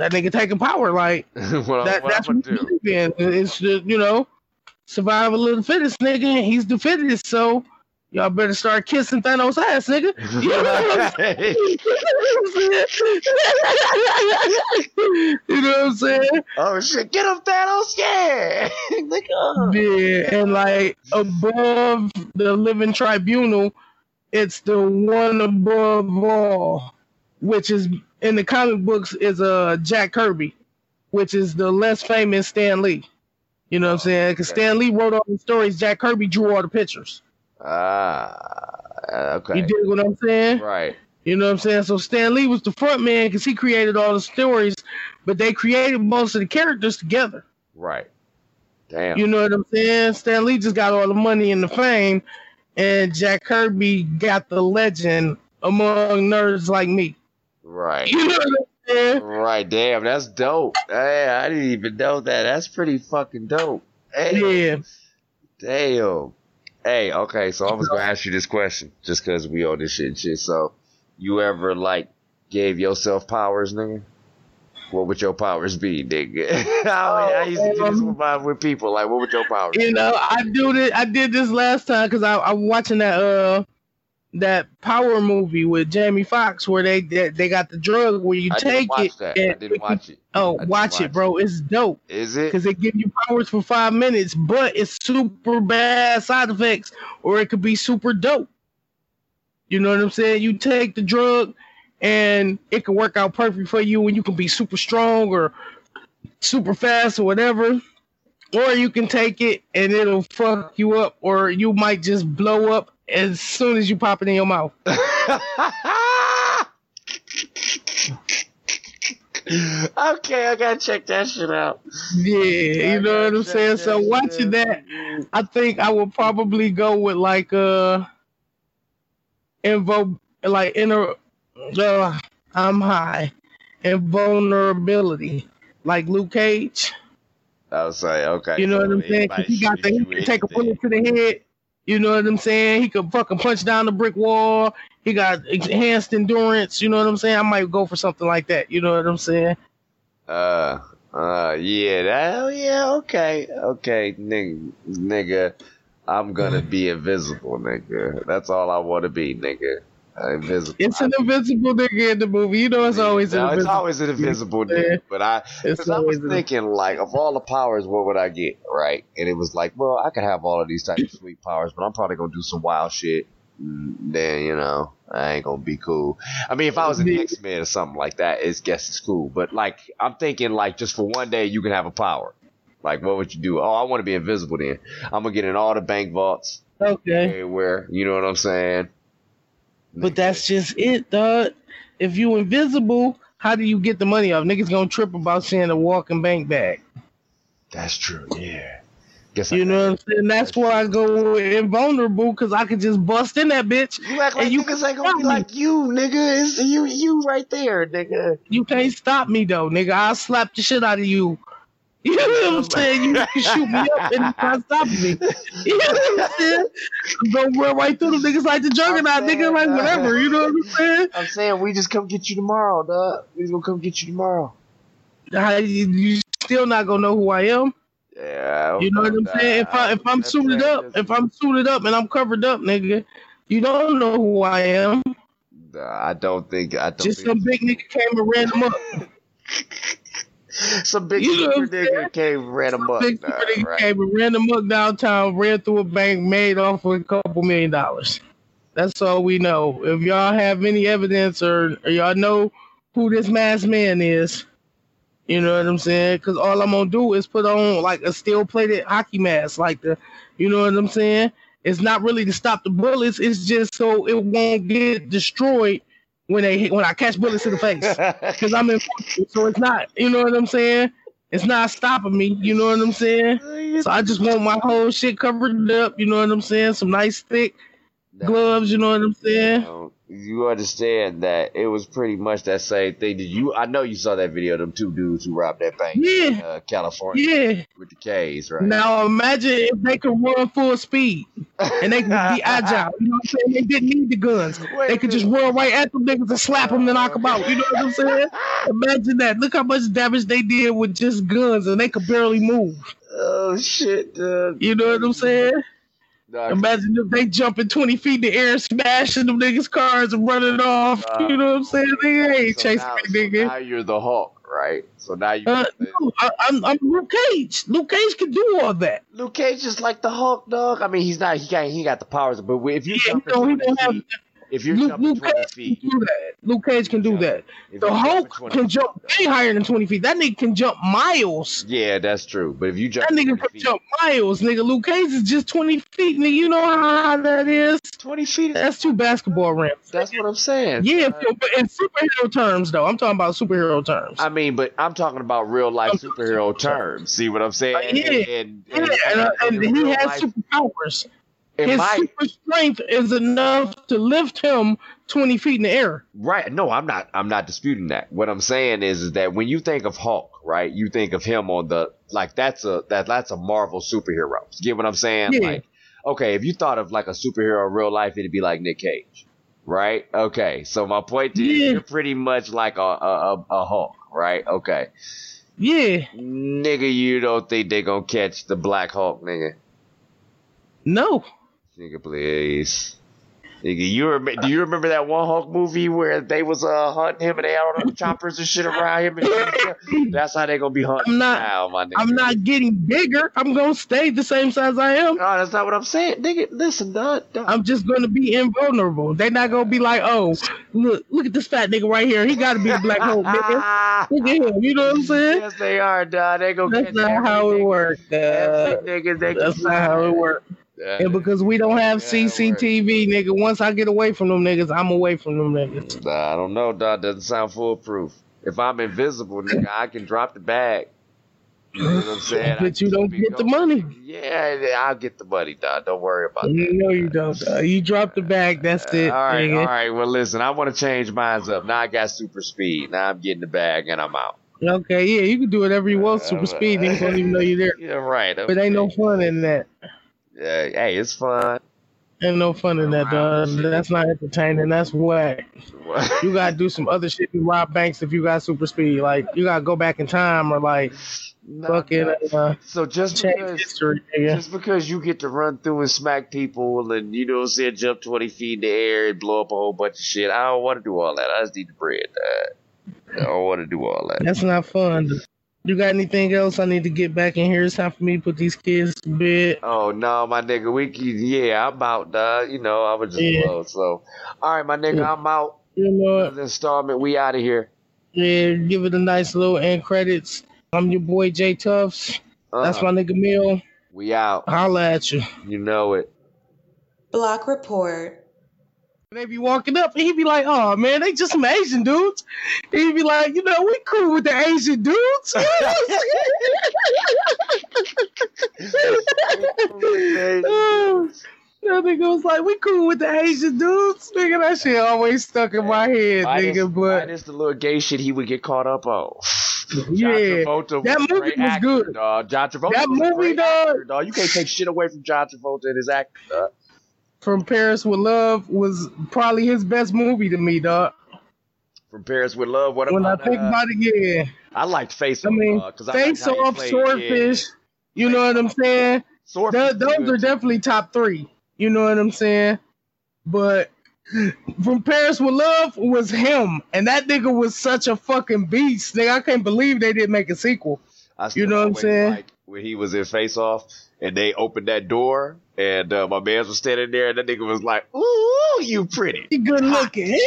That nigga taking power, like what, that, what that's I'm what do? in. It's the you know, survival of the fittest, nigga. And He's the fittest, so y'all better start kissing Thanos' ass, nigga. You know what I'm you know what I'm saying? oh shit! Get him, Thanos! Yeah, nigga. Yeah, and like above the living tribunal, it's the one above all, which is in the comic books is uh Jack Kirby, which is the less famous Stan Lee. You know what I'm saying? Because. Stan Lee wrote all the stories, Jack Kirby drew all the pictures. Ah, okay. You dig what I'm saying? Right. You know what I'm saying? So Stan Lee was the front man because he created all the stories, but they created most of the characters together. Right. Damn. You know what I'm saying? Stan Lee just got all the money and the fame, and Jack Kirby got the legend among nerds like me. Right. You know what I'm saying? Right. Damn. That's dope. Hey, I didn't even know that. That's pretty fucking dope. Hey. Yeah. Damn. Hey, okay, so I was gonna ask you this question just cause we on this shit and shit. So, you ever like gave yourself powers, nigga? What would your powers be, nigga? I, I used to do this with, my, with people. Like, what would your powers? You know, I do this. I did this last time because I I'm watching that uh that Power movie with Jamie Foxx where they they, they got the drug where you I take it. that. and I didn't watch it. Oh, watch watch it, bro. It's dope. Is it? because it give you powers for five minutes, but it's super bad side effects, or it could be super dope. You know what I'm saying? You take the drug, and it can work out perfect for you, and you can be super strong or super fast or whatever. Or you can take it and it'll fuck you up, or you might just blow up as soon as you pop it in your mouth. okay, I gotta check that shit out. Yeah, you know what I'm saying? So watching that, I think I will probably go with like uh invo like inner uh, I'm high invulnerability like Luke Cage. I was like, okay. You know so what I'm saying. he got the he can take a bullet to the head. You know what I'm saying? He could fucking punch down the brick wall. He got enhanced endurance. You know what I'm saying? I might go for something like that. You know what I'm saying? Uh, uh, yeah, that, oh, yeah, okay, okay, nigga, nigga, I'm gonna be invisible, nigga. That's all I want to be, nigga. Invisible. It's an invisible nigga in the movie. You know it's always an no, it's invisible. always an invisible nigga. But I, because I was thinking, like, of all the powers, what would I get, right? And it was like, well, I could have all of these types of sweet powers, but I'm probably gonna do some wild shit. Mm, Then you know, I ain't gonna be cool. I mean, if I was an X Men or something like that, it's guess it's cool. But like, I'm thinking, like, just for one day, you can have a power. Like, what would you do? Oh, I want to be invisible. Then I'm gonna get in all the bank vaults Okay. everywhere. You know what I'm saying? But that's just it, dog. If you invisible, how do you get the money off? Niggas gonna trip about seeing a walking bank bag. that's true. Yeah. Guess I You got- know what I'm saying? That's why I go invulnerable because I could just bust in that bitch. You act like And you niggas ain't gonna be me. like you, nigga. It's you, you right there, nigga. You can't stop me though, nigga. I'll slap the shit out of you. You know what I'm saying? You can shoot me up and can't stop me. You know what I'm saying? Go run right through them niggas like the juggernaut, nigga, like whatever. You know what I'm saying? I'm saying we just come get you tomorrow, dog. We just gonna come get you tomorrow. How you, still not gonna know who I am? Yeah, You know what I'm saying? If I if I'm that suited up, if I'm suited up and I'm covered up, nigga, you don't know who I am. Nah, I don't think I don't Just think some big nigga came and ran them up. some big You know super what I'm nigga came ran up. Big nigga right. came and ran up downtown, ran through a bank, made off with a couple million dollars. That's all we know. If y'all have any evidence or, or y'all know who this masked man is, you know what I'm saying? Because all I'm gonna do is put on like a steel plated hockey mask, like the, you know what I'm saying? It's not really to stop the bullets. It's just so it won't get destroyed when they when I catch bullets in the face. Because I'm in, so it's not. You know what I'm saying? It's not stopping me. You know what I'm saying? So I just want my whole shit covered up. You know what I'm saying? Some nice thick gloves. You know what I'm saying? You understand that it was pretty much that same thing. Did you? I know you saw that video of them two dudes who robbed that bank in uh, California yeah. with the K's, right? Now imagine if they could run full speed and they could be agile. You know what I'm saying? They didn't need the guns. Wait They could just run right at them niggas and slap them and knock them out. You know what I'm saying? Imagine that. Look how much damage they did with just guns and they could barely move. Oh shit! Uh, You know what I'm saying? Imagine if they jumping 20 feet in the air, smashing them niggas' cars and running off. you know what I'm saying? They ain't so chasing now, me, so nigga. now you're the Hulk, right? So now you. Uh, no, I, I'm, I'm Luke Cage. Luke Cage can do all that. Luke Cage is like the Hulk, dog. I mean, he's not. He got. He got the powers, but if you Yeah, jump you know, he 20 don't have. feet, if you're Luke, jumping Luke 20 Cage feet, can do that. Luke Cage can do that. The Hulk 20 can feet, jump way higher than 20 feet. That nigga can jump miles. Yeah, that's true. But if you jump That nigga can feet, jump miles, nigga. Luke Cage is just 20 feet, nigga. You know how high that is? 20 feet. That's two basketball rims. that's what I'm saying. Yeah, but in superhero terms, though, I'm talking about superhero terms. I mean, but I'm talking about real life superhero terms. See what I'm saying? Uh, yeah. And, and, Yeah, and, uh, and in he has life, superpowers. It His might- super strength is enough to lift him 20 feet in the air. Right. No, I'm not I'm not disputing that. What I'm saying is is that when you think of Hulk, right, you think of him on the like that's a that that's a Marvel superhero. You get what I'm saying? Yeah. Like okay, if you thought of like a superhero in real life, it'd be like Nick Cage. Right? Okay. So my point is Yeah. you're pretty much like a a, a, a Hulk, right? Okay. Yeah. Nigga, you don't think they gonna catch the Black Hulk, nigga. No. Nigga, please. Nigga, you rem- do you remember that one Hulk movie where they was uh hunting him and they had all the choppers and shit around him? And That's how they gonna be hunting I'm not- now, my nigga. I'm not getting bigger. I'm going to stay the same size I am. No, that's not what I'm saying, nigga. Listen, dog. dog. I'm just going to be invulnerable. They're not going to be like, oh, look, look at this fat nigga right here. He got to be a Black Hulk, nigga. Look at him. You know what I'm saying? Yes, they are, dog. They gonna That's catch not how it works. nigga they that's not how it works. Yeah. And because we don't have Yeah, it works. CCTV, nigga, once I get away from them niggas, I'm away from them niggas. Nah, I don't know, dog. Doesn't sound foolproof. If I'm invisible, nigga, I can drop the bag. You know what I'm saying? I But you don't get the money. Yeah, I'll get the money, dog. Don't worry about that. No, you don't. Uh, you drop the bag, that's it. all right, nigga. all right. Well, listen, I want to change minds up. Now I got super speed. Now I'm getting the bag and I'm out. Okay, yeah, you can do whatever you want. Super speed, niggas don't even know you're there. Yeah, right. But ain't no fun in that. Yeah, hey, it's fun. Ain't no fun in that, dog. That's not entertaining. That's whack. You gotta do some other shit to rob banks if you got super speed. Like you gotta go back in time or like Nah, fucking uh, So just because history, just because you get to run through and smack people and you know what I'm saying, jump twenty feet in the air and blow up a whole bunch of shit, I don't want to do all that. I just need the bread. dog. I don't want to do all that. That's not fun. You got anything else I need to get back in here? It's time for me to put these kids to bed. Oh no, my nigga, we can, yeah, I'm out, dog. You know, I was just Yeah. low. So, all right, my nigga, Yeah. I'm out. You know what? Another installment. We out of here. Yeah, give it a nice little end credits. I'm your boy Jay Tufts. That's Uh-uh. my nigga Mill. We out. Holla at you. You know it. Block report. They be walking up and he'd be like, oh man, they just some Asian dudes. He'd be like, you know, we cool with the Asian dudes. That nigga was like, we cool with the Asian dudes. Nigga, that shit always stuck in my head, Minus, nigga. But minus the little gay shit he would get caught up on. Yeah. Travolta That was movie was actor, good. Dog. John Travolta That was movie, dog. actor, dog. You can't take shit away from John Travolta and his acting, dog. From Paris with Love was probably his best movie to me, dog. From Paris with Love. What When I about? think uh, about it, yeah. I liked Face I mean, I Face he Off, Swordfish. You know what I'm saying? Sword Th- those good, are definitely top three. You know what I'm saying? But from Paris with Love was him, and that nigga was such a fucking beast. Nigga, I can't believe they didn't make a sequel. I You know what I'm saying? Like when he was in Face Off and they opened that door and uh, my man was standing there and that nigga was like, "Ooh, you pretty." He good looking. ooh,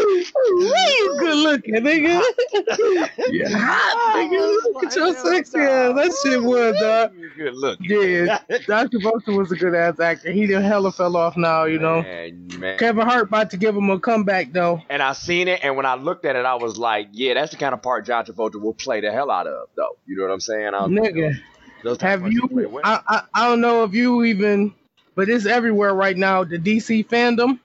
you good looking, nigga. yeah, hot, nigga. Look at your sexy ass. That shit was, dog. You good looking. Yeah, Dr. Buster was a good ass actor. He done hella fell off now, you know. Man, man. Kevin Hart about to give him a comeback though. And I seen it, and when I looked at it, I was like, "Yeah, that's the kind of part John Travolta will play the hell out of, though." You know what I'm saying? I, Nigga, those have parts he play you? I, I I don't know if you even, but it's everywhere right now. The DC fandom.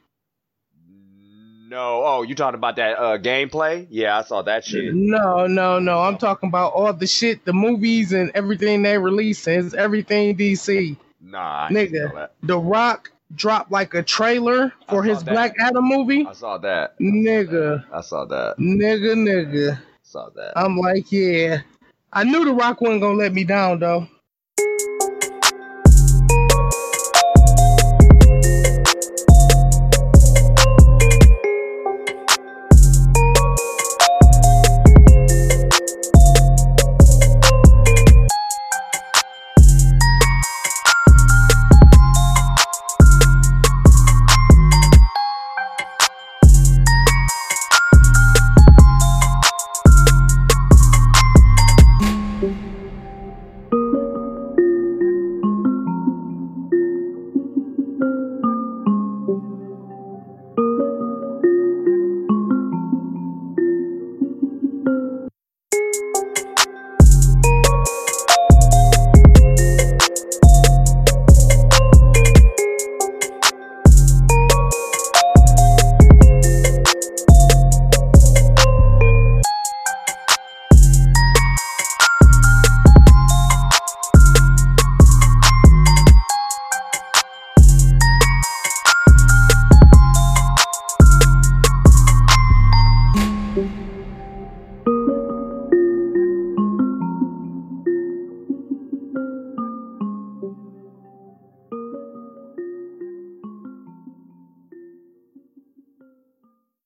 no, oh, you talking about that uh, gameplay? Yeah, I saw that shit. No, no, no. I'm talking about all the shit, the movies and everything they release. It's everything DC. Nah, I Nigga. The Rock dropped like a trailer for his that. Black Adam movie. I saw that. Nigga, I saw that. nigga, nigga. I saw that. I'm like, yeah. I knew The Rock wasn't gonna let me down though.